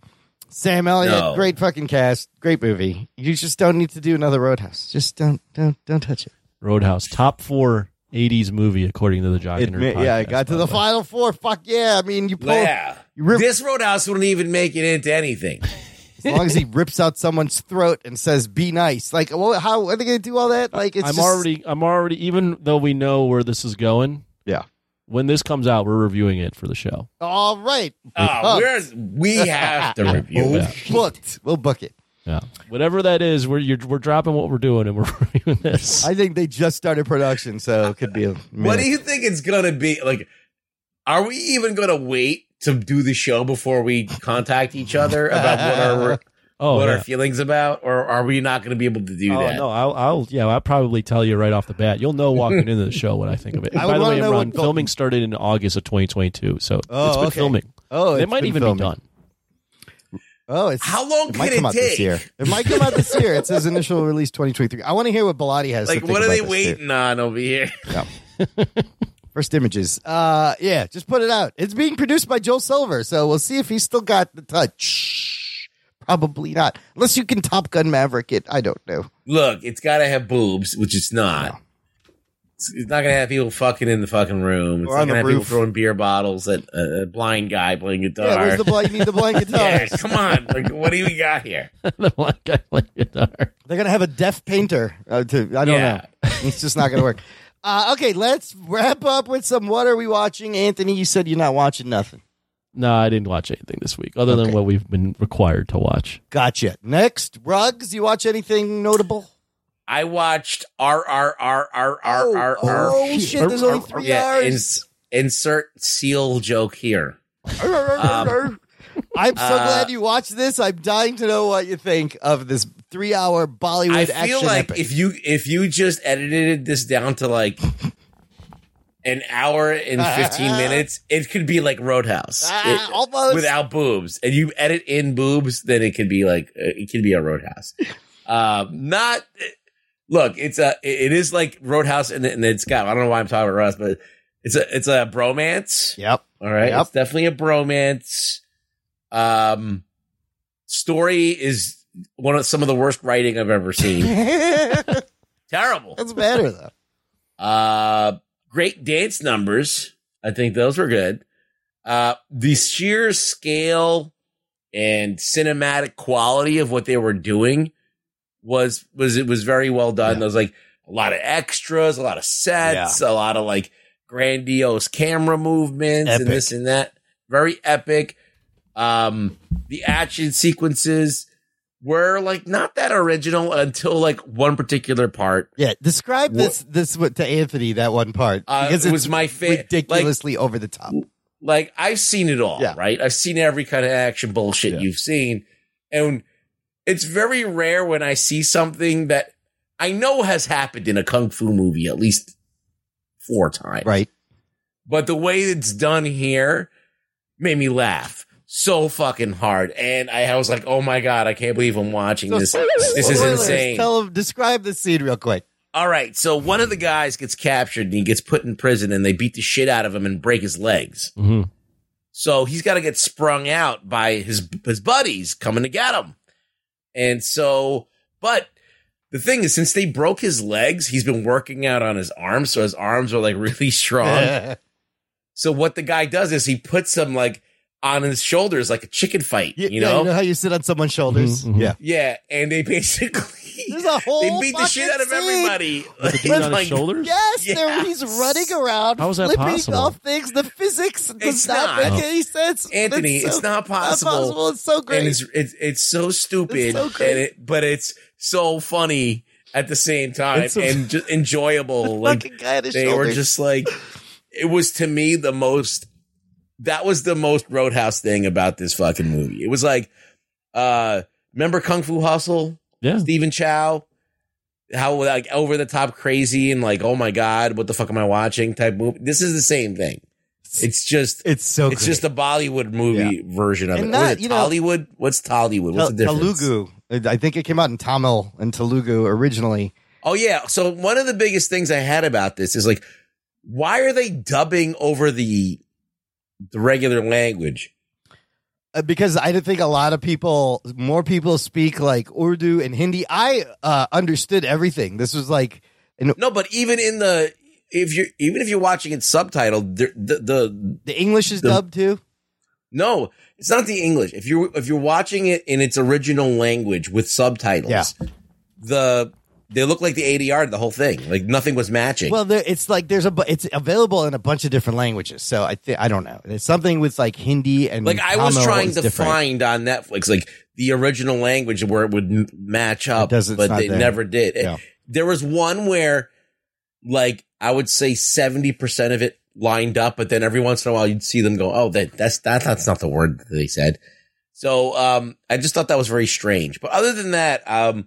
Speaker 1: Sam Elliott.
Speaker 5: No.
Speaker 1: Great fucking cast. Great movie. You just don't need to do another Roadhouse. Just don't don't don't touch it.
Speaker 4: Roadhouse top four '80s movie according to the Jock and Nerd
Speaker 1: yeah, I got to the
Speaker 4: way.
Speaker 1: final four. Fuck yeah! I mean, you pull
Speaker 5: Yeah,
Speaker 1: you rip,
Speaker 5: this Roadhouse wouldn't even make it into anything.
Speaker 1: as long as he rips out someone's throat and says "Be nice." Like, well, how are they going to do all that? Like, it's
Speaker 4: I'm
Speaker 1: just-
Speaker 4: already. I'm already. Even though we know where this is going.
Speaker 1: Yeah.
Speaker 4: When this comes out, we're reviewing it for the show.
Speaker 1: all right.
Speaker 5: Oh, we're, we have to review it.
Speaker 1: booked. We'll book it.
Speaker 4: Yeah. Whatever that is, we're you're, we're dropping what we're doing and we're reviewing this.
Speaker 1: I think they just started production, so it could be a
Speaker 5: What do you think it's gonna be? Like, are we even gonna wait to do the show before we contact each other about what our
Speaker 4: Oh,
Speaker 5: what
Speaker 4: yeah.
Speaker 5: our feelings about, or are we not gonna be able to do
Speaker 4: oh
Speaker 5: that?
Speaker 4: no, I'll, I'll yeah, I'll probably tell you right off the bat. You'll know walking into the show what I think of it.
Speaker 1: I
Speaker 4: by the way, Ron,
Speaker 1: what Dal-
Speaker 4: filming started in August of 2022, so
Speaker 1: Oh,
Speaker 4: it's been
Speaker 1: okay.
Speaker 4: filming.
Speaker 1: Oh,
Speaker 4: it might
Speaker 1: been
Speaker 4: even
Speaker 1: filming.
Speaker 4: be done.
Speaker 1: Oh, it's
Speaker 5: How long
Speaker 1: it
Speaker 5: can
Speaker 1: might
Speaker 5: it
Speaker 1: come out this
Speaker 5: take?
Speaker 1: year. It might come out this year. It says initial release 2023. I want to hear what Bilotti has.
Speaker 5: like, what are they
Speaker 1: this, too.
Speaker 5: waiting on over here?
Speaker 1: First images. Uh, yeah, just put it out. It's being produced by Joel Silver, so we'll see if he's still got the touch. Probably not, unless you can Top Gun Maverick it. I don't know.
Speaker 5: Look, it's got to have boobs, which it's not. It's, it's not gonna have people fucking in the fucking room. It's
Speaker 1: Or
Speaker 5: not gonna have people throwing beer bottles at a, a blind guy playing guitar.
Speaker 1: Yeah, where's the blind? You need the blind guitar.
Speaker 5: Yeah, come on. Like, what do we got here?
Speaker 4: the black guy playing guitar.
Speaker 1: They're gonna have a deaf painter. Uh, to I don't
Speaker 5: Yeah.
Speaker 1: know. It's just not gonna work. Uh, okay, let's wrap up with some. What are we watching, Anthony? You said you're not watching nothing.
Speaker 4: No, I didn't watch anything this week other than what we've been required to watch.
Speaker 1: Gotcha. Next, rugs. You watch anything notable?
Speaker 5: I watched R R R R R R R.
Speaker 1: Oh shit! There's only three
Speaker 5: Yeah,
Speaker 1: hours.
Speaker 5: ins- insert seal joke here. Um,
Speaker 1: I'm so
Speaker 5: uh,
Speaker 1: glad you watched this. I'm dying to know what you think of this three-hour Bollywood
Speaker 5: I feel like
Speaker 1: epic.
Speaker 5: if you if you just edited this down to like an hour and fifteen minutes, it could be like Roadhouse
Speaker 1: Ah,
Speaker 5: It-
Speaker 1: almost.
Speaker 5: without boobs, and you edit in boobs, then it could be like uh, it could be a Roadhouse. um, not look, it's a it is like Roadhouse, and, and it's got I don't know why I'm talking about Roadhouse, but it's a it's a bromance.
Speaker 1: Yep.
Speaker 5: All right.
Speaker 1: Yep.
Speaker 5: It's definitely a bromance. Um, story is one of some of the worst writing I've ever seen. Terrible.
Speaker 1: That's better though.
Speaker 5: Uh, great dance numbers. I think those were good. Uh, the sheer scale and cinematic quality of what they were doing was was it was very well done. I was like, a lot of extras, a lot of sets, a lot of like grandiose camera movements
Speaker 1: Epic.
Speaker 5: and this and that. Very epic. Um, the action sequences were like not that original until like one particular part.
Speaker 1: Yeah, describe this this what- to Anthony that one part
Speaker 5: Uh,
Speaker 1: because
Speaker 5: it was my fa- like-
Speaker 1: ridiculously over the top.
Speaker 5: like I've seen it all, right? I've seen every kind of action bullshit you've seen. And it's very rare when I see something that I know has happened in a kung fu movie at least four times.
Speaker 1: Right.
Speaker 5: But the way it's done here made me laugh so fucking hard. And I, I was like, oh my God, I can't believe I'm watching this. This is insane.
Speaker 1: Tell him describe the scene real quick.
Speaker 5: All right. So one of the guys gets captured and he gets put in prison and they beat the shit out of him and break his legs.
Speaker 4: Mm-hmm.
Speaker 5: So he's got to get sprung out by his his buddies coming to get him. And so, but the thing is, since they broke his legs, he's been working out on his arms, so his arms are like really strong. so what the guy does is he puts them like on his shoulders like a chicken fight, you
Speaker 1: Yeah,
Speaker 5: know?
Speaker 1: you know how you sit on someone's shoulders?
Speaker 4: Mm-hmm,
Speaker 1: Yeah.
Speaker 5: Yeah, and they basically
Speaker 1: There's a whole
Speaker 5: they beat the shit out of
Speaker 1: fucking scene.
Speaker 5: everybody.
Speaker 4: With the dude on his
Speaker 5: Like,
Speaker 4: shoulders?
Speaker 1: Yes,
Speaker 5: Yes.
Speaker 1: there he's running around,
Speaker 4: How is that
Speaker 1: flipping
Speaker 4: possible?
Speaker 1: off things. The physics does
Speaker 5: It's
Speaker 1: not,
Speaker 5: not.
Speaker 1: make any sense. but
Speaker 5: Anthony,
Speaker 1: so-
Speaker 5: it's not possible.
Speaker 1: possible. It's so great.
Speaker 5: And it's it's, it's so stupid,
Speaker 1: It's so great.
Speaker 5: and it, but it's so funny at the same time
Speaker 1: It's so-
Speaker 5: and just enjoyable. like
Speaker 1: fucking guy on his
Speaker 5: they were just like, it was to me the most. That was the most Roadhouse thing about this fucking movie. It was like, uh, remember Kung Fu Hustle?
Speaker 4: Yeah,
Speaker 5: Stephen Chow. How like over the top crazy and like oh my god what the fuck am I watching type movie. This is the same thing. It's just
Speaker 1: it's so
Speaker 5: it's
Speaker 1: great.
Speaker 5: just a Bollywood movie version of
Speaker 1: And
Speaker 5: it.
Speaker 1: that,
Speaker 5: What is it
Speaker 1: you know-
Speaker 5: What's Tollywood? What's the difference?
Speaker 1: Telugu. I think it came out in Tamil and Telugu originally.
Speaker 5: Oh yeah. So one of the biggest things I had about this is like, why are they dubbing over the the regular language?
Speaker 1: Uh, because I didn't think a lot of people, more people speak like Urdu and Hindi. I uh, understood everything. This was like, and
Speaker 5: No, but even in the if you're even if you're watching it subtitled, the the the,
Speaker 1: the English is
Speaker 5: the-
Speaker 1: dubbed too.
Speaker 5: No, it's not the English. If you're if you're watching it in its original language with subtitles,
Speaker 1: Yeah.
Speaker 5: the they look like the ADR the whole thing. Like nothing was matching.
Speaker 1: Well, there, it's like there's a, bu- it's available in a bunch of different languages. So I think I don't know. It's something with like Hindi and
Speaker 5: like I was trying to
Speaker 1: different.
Speaker 5: find on Netflix like the original language where it would match up,
Speaker 1: doesn't-
Speaker 5: but they
Speaker 1: there.
Speaker 5: never did.
Speaker 1: Yeah.
Speaker 5: There was one where, like, I would say seventy percent of it lined up, but then every once in a while you'd see them go, "Oh, that that's that, that's not the word that they said." So um, I just thought that was very strange. But other than that, um,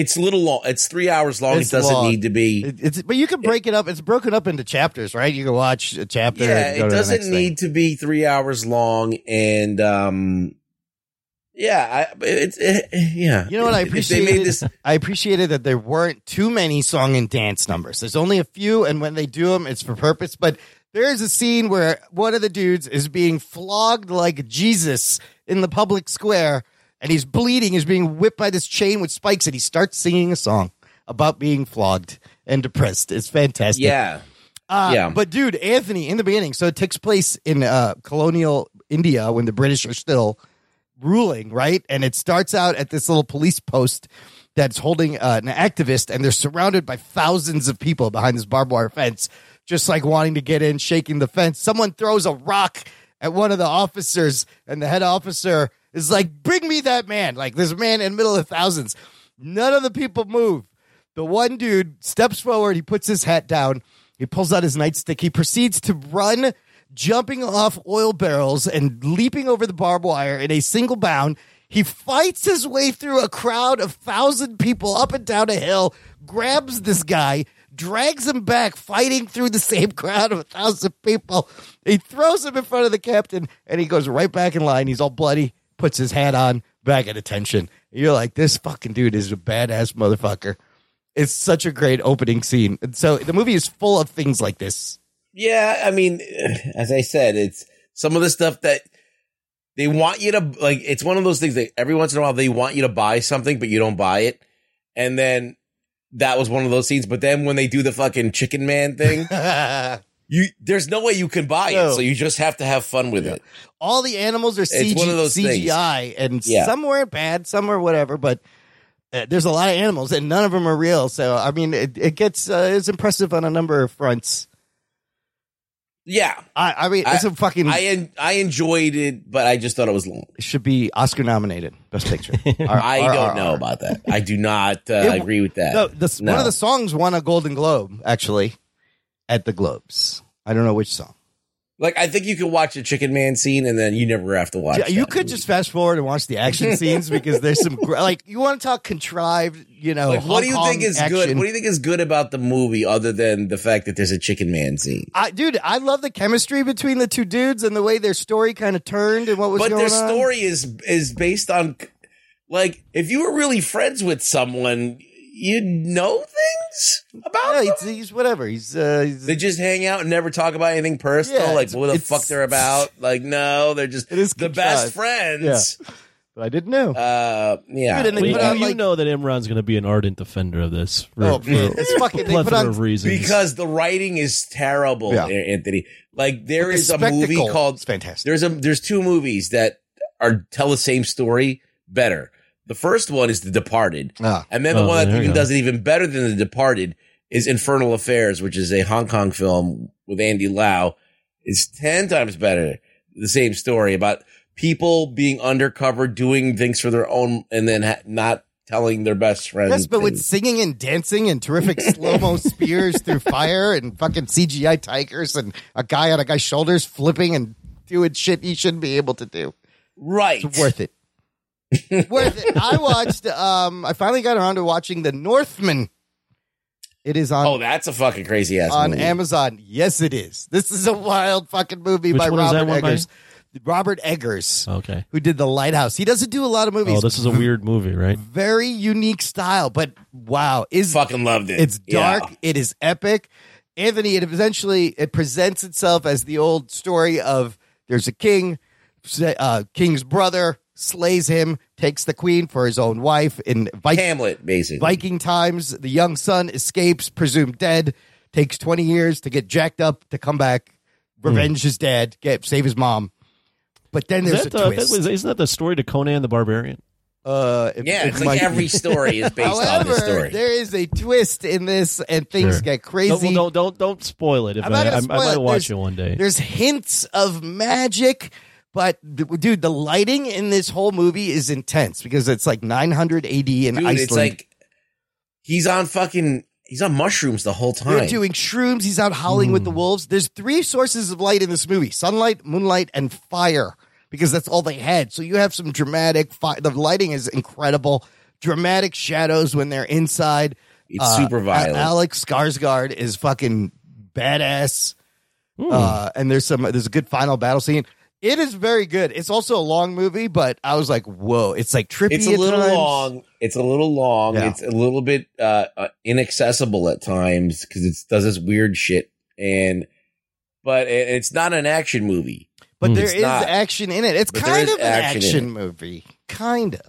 Speaker 5: it's a little long. It's three hours long.
Speaker 1: It's
Speaker 5: it doesn't
Speaker 1: long.
Speaker 5: need to be.
Speaker 1: It- it's but you can break it up. It's broken up into chapters, right? You can watch a chapter.
Speaker 5: yeah,
Speaker 1: and go
Speaker 5: it
Speaker 1: to
Speaker 5: doesn't
Speaker 1: next thing.
Speaker 5: need to be three hours long, and um, yeah, I, it's it, yeah.
Speaker 1: You know what I appreciated?
Speaker 5: this,
Speaker 1: I appreciated that there weren't too many song and dance numbers. There's only a few, and when they do them, it's for purpose. But there is a scene where one of the dudes is being flogged like Jesus in the public square, and he's bleeding. He's being whipped by this chain with spikes, and he starts singing a song about being flogged and depressed. It's fantastic.
Speaker 5: yeah,
Speaker 1: Uh,
Speaker 5: Yeah.
Speaker 1: But dude, Anthony, in the beginning, so it takes place in uh, colonial India when the British are still ruling, right? And it starts out at this little police post that's holding uh, an activist, and they're surrounded by thousands of people behind this barbed wire fence, just like wanting to get in, shaking the fence. Someone throws a rock at one of the officers, and the head officer is like, "Bring me that man!" Like this man in the middle of thousands. None of the people move. The one dude steps forward. He puts his hat down. He pulls out his nightstick. He proceeds to run, jumping off oil barrels and leaping over the barbed wire in a single bound. He fights his way through a crowd of thousand people up and down a hill, grabs this guy, drags him back, fighting through the same crowd of a thousand people. He throws him in front of the captain, and he goes right back in line. He's all bloody, puts his hat on, back at attention. You're like, this fucking dude is a badass motherfucker. It's such a great opening scene. And so the movie is full of things like this.
Speaker 5: yeah. I mean, as I said, it's some of the stuff that they want you to like. It's one of those things that every once in a while they want you to buy something, but you don't buy it, and then that was one of those scenes. But then when they do the fucking chicken man thing, you there's no way you can buy
Speaker 1: No.
Speaker 5: it, so you just have to have fun with it.
Speaker 1: All the animals are
Speaker 5: It's
Speaker 1: CG,
Speaker 5: one of those things.
Speaker 1: CGI, and
Speaker 5: Yeah.
Speaker 1: some were bad, some were whatever. But Uh, there's a lot of animals, and none of them are real. So I mean, it, it gets uh, it's impressive on a number of fronts.
Speaker 5: Yeah,
Speaker 1: I, I mean, it's a fucking.
Speaker 5: I en- I enjoyed it, but I just thought it was long.
Speaker 1: it should be Oscar nominated, Best Picture.
Speaker 5: I don't know about that. I do not uh,
Speaker 1: It-
Speaker 5: agree with that.
Speaker 1: No, the, one of the songs won a Golden Globe actually at the Globes. I don't know which song.
Speaker 5: Like I think you can watch the Chicken Man scene, and then you never have to watch.
Speaker 1: Yeah, you could just fast forward and watch the action scenes because there's some like you want to talk contrived, you know.
Speaker 5: Like, what do you
Speaker 1: Hong
Speaker 5: think is
Speaker 1: action.
Speaker 5: good? What do you think is good about the movie, other than the fact that there's a Chicken Man scene?
Speaker 1: I, dude, I love the chemistry between the two dudes and the way their story kind of turned and what was
Speaker 5: But their
Speaker 1: on.
Speaker 5: story is is based on, like, if you were really friends with someone, you'd know things about
Speaker 1: yeah, he's, he's whatever. He's, uh, he's
Speaker 5: They just hang out and never talk about anything personal,
Speaker 1: Yeah,
Speaker 5: like what the fuck they're about. Like, no, they're just the
Speaker 1: contrived.
Speaker 5: best friends.
Speaker 1: Yeah. But I didn't know.
Speaker 5: Uh, yeah.
Speaker 1: Dude, and they
Speaker 4: Well,
Speaker 1: put
Speaker 4: you,
Speaker 1: out,
Speaker 4: you
Speaker 1: like-
Speaker 4: know that Imran's going to be an ardent defender of this. For,
Speaker 1: Oh,
Speaker 4: for
Speaker 1: it's fucking- they put
Speaker 4: plethora
Speaker 1: on-
Speaker 4: of reasons.
Speaker 5: because the writing is terrible,
Speaker 1: Yeah.
Speaker 5: Anthony. Like there
Speaker 1: But the
Speaker 5: is a movie called
Speaker 1: is fantastic.
Speaker 5: There's a there's two movies that are tell the same story better. The first one is The Departed,
Speaker 1: Ah.
Speaker 5: and then the
Speaker 4: Oh,
Speaker 5: one that even does it even better than The Departed is Infernal Affairs, which is a Hong Kong film with Andy Lau. It's ten times better. The same story about people being undercover, doing things for their own, and then ha- not telling their best friends.
Speaker 1: Yes, but with singing and dancing and terrific slow mo spears through fire and fucking CGI tigers and a guy on a guy's shoulders flipping and doing shit he shouldn't be able to do.
Speaker 5: right,
Speaker 1: It's worth it. Worth it. I watched. Um, I finally got around to watching The Northman. It is on
Speaker 5: Oh, that's a fucking crazy ass
Speaker 1: on
Speaker 5: movie.
Speaker 1: Amazon. Yes, it is. This is a wild fucking movie
Speaker 4: Which
Speaker 1: by
Speaker 4: one is that
Speaker 1: Robert
Speaker 4: one by?
Speaker 1: Eggers. Robert Eggers,
Speaker 4: okay.
Speaker 1: who did The Lighthouse. He doesn't do a lot of movies.
Speaker 4: Oh, this is a weird movie, right?
Speaker 1: very unique style, but wow, is
Speaker 5: Fucking loved it.
Speaker 1: It's dark.
Speaker 5: Yeah.
Speaker 1: It is epic. Anthony, it eventually it presents itself as the old story of there's a king, uh, king's brother slays him, takes the queen for his own wife in Viking,
Speaker 5: Hamlet, basically.
Speaker 1: Viking times. The young son escapes, presumed dead. Takes twenty years to get jacked up to come back, revenge his dad, get save his mom. But then
Speaker 4: Is
Speaker 1: there's
Speaker 4: that
Speaker 1: a
Speaker 4: the- that
Speaker 1: twist.
Speaker 4: was- isn't that the story to Conan the Barbarian?
Speaker 1: Uh, it-
Speaker 5: Yeah, it's
Speaker 1: might
Speaker 5: like
Speaker 1: be.
Speaker 5: every story is based on
Speaker 1: However,
Speaker 5: this story.
Speaker 1: there is a twist in this, and things
Speaker 4: Sure.
Speaker 1: get crazy.
Speaker 4: Don't, don't don't don't spoil it. If
Speaker 1: I'm
Speaker 4: I,
Speaker 1: not
Speaker 4: I,
Speaker 1: gonna
Speaker 4: I
Speaker 1: spoil
Speaker 4: might
Speaker 1: it.
Speaker 4: watch
Speaker 1: There's-
Speaker 4: it one day.
Speaker 1: There's hints of magic, but dude, the lighting in this whole movie is intense because it's like 900 AD in
Speaker 5: Dude,
Speaker 1: Iceland.
Speaker 5: it's like he's on fucking he's on mushrooms the whole time.
Speaker 1: They're doing shrooms. He's out howling with
Speaker 4: Hmm.
Speaker 1: the wolves. There's three sources of light in this movie: sunlight, moonlight, and fire. Because that's all they had. So you have some dramatic. Fi- the lighting is incredible. Dramatic shadows when they're inside.
Speaker 5: It's super violent.
Speaker 1: Alex Skarsgård is fucking badass.
Speaker 4: Hmm.
Speaker 1: Uh, and there's some. There's a good final battle scene. It is very good. It's also a long movie, but I was like, whoa! It's like trippy.
Speaker 5: it's a
Speaker 1: at
Speaker 5: little
Speaker 1: times.
Speaker 5: long. It's a little long.
Speaker 1: Yeah.
Speaker 5: It's a little bit uh, uh, inaccessible at times because it does this weird shit. And but it, it's not an action movie.
Speaker 1: but there
Speaker 5: It's
Speaker 1: is
Speaker 5: not.
Speaker 1: action in it. It's
Speaker 5: But
Speaker 1: kind of an
Speaker 5: action
Speaker 1: action movie, kind of.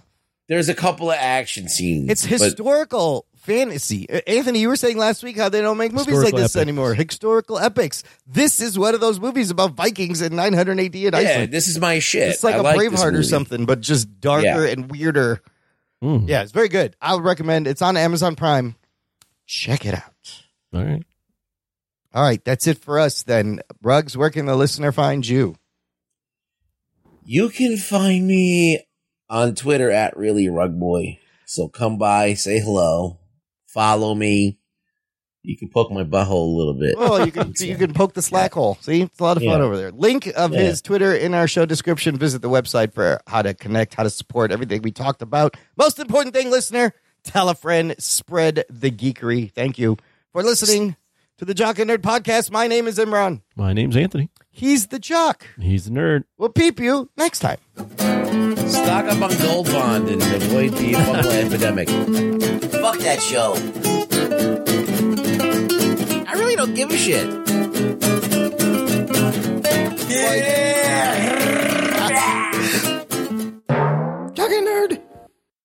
Speaker 5: There's a couple of action scenes.
Speaker 1: It's
Speaker 5: but-
Speaker 1: historical fantasy. Uh, Anthony, you were saying last week how they don't make movies like this
Speaker 4: epics.
Speaker 1: anymore. Historical epics. This is one of those movies about Vikings in 900 AD in
Speaker 5: yeah,
Speaker 1: Iceland.
Speaker 5: this is my shit.
Speaker 1: It's like
Speaker 5: I
Speaker 1: a
Speaker 5: like
Speaker 1: Braveheart or something, but just darker
Speaker 5: Yeah.
Speaker 1: and weirder.
Speaker 4: Hmm.
Speaker 1: Yeah, it's very good. I would recommend. It's on Amazon Prime. Check it out.
Speaker 4: All right.
Speaker 1: All right, that's it for us then. Rugs, where can the listener find you?
Speaker 5: You can find me on Twitter at really rugboy. So come by, say hello, follow me. You can poke my butthole a little bit.
Speaker 1: Oh, you can you can poke the slack hole. See, it's a lot of fun
Speaker 5: Yeah.
Speaker 1: over there. Link of
Speaker 5: Yeah.
Speaker 1: his Twitter in our show description. Visit the website for how to connect, how to support everything we talked about. Most important thing, listener, tell a friend, spread the geekery. Thank you for listening to the Jock and Nerd podcast. My name is Imran.
Speaker 4: My name's Anthony.
Speaker 1: He's the jock.
Speaker 4: He's the nerd.
Speaker 1: We'll peep you next time.
Speaker 5: Stock up on Gold Bond and avoid the bubble epidemic.
Speaker 13: Fuck that show.
Speaker 5: I really don't give a shit. Yeah. Talking nerd.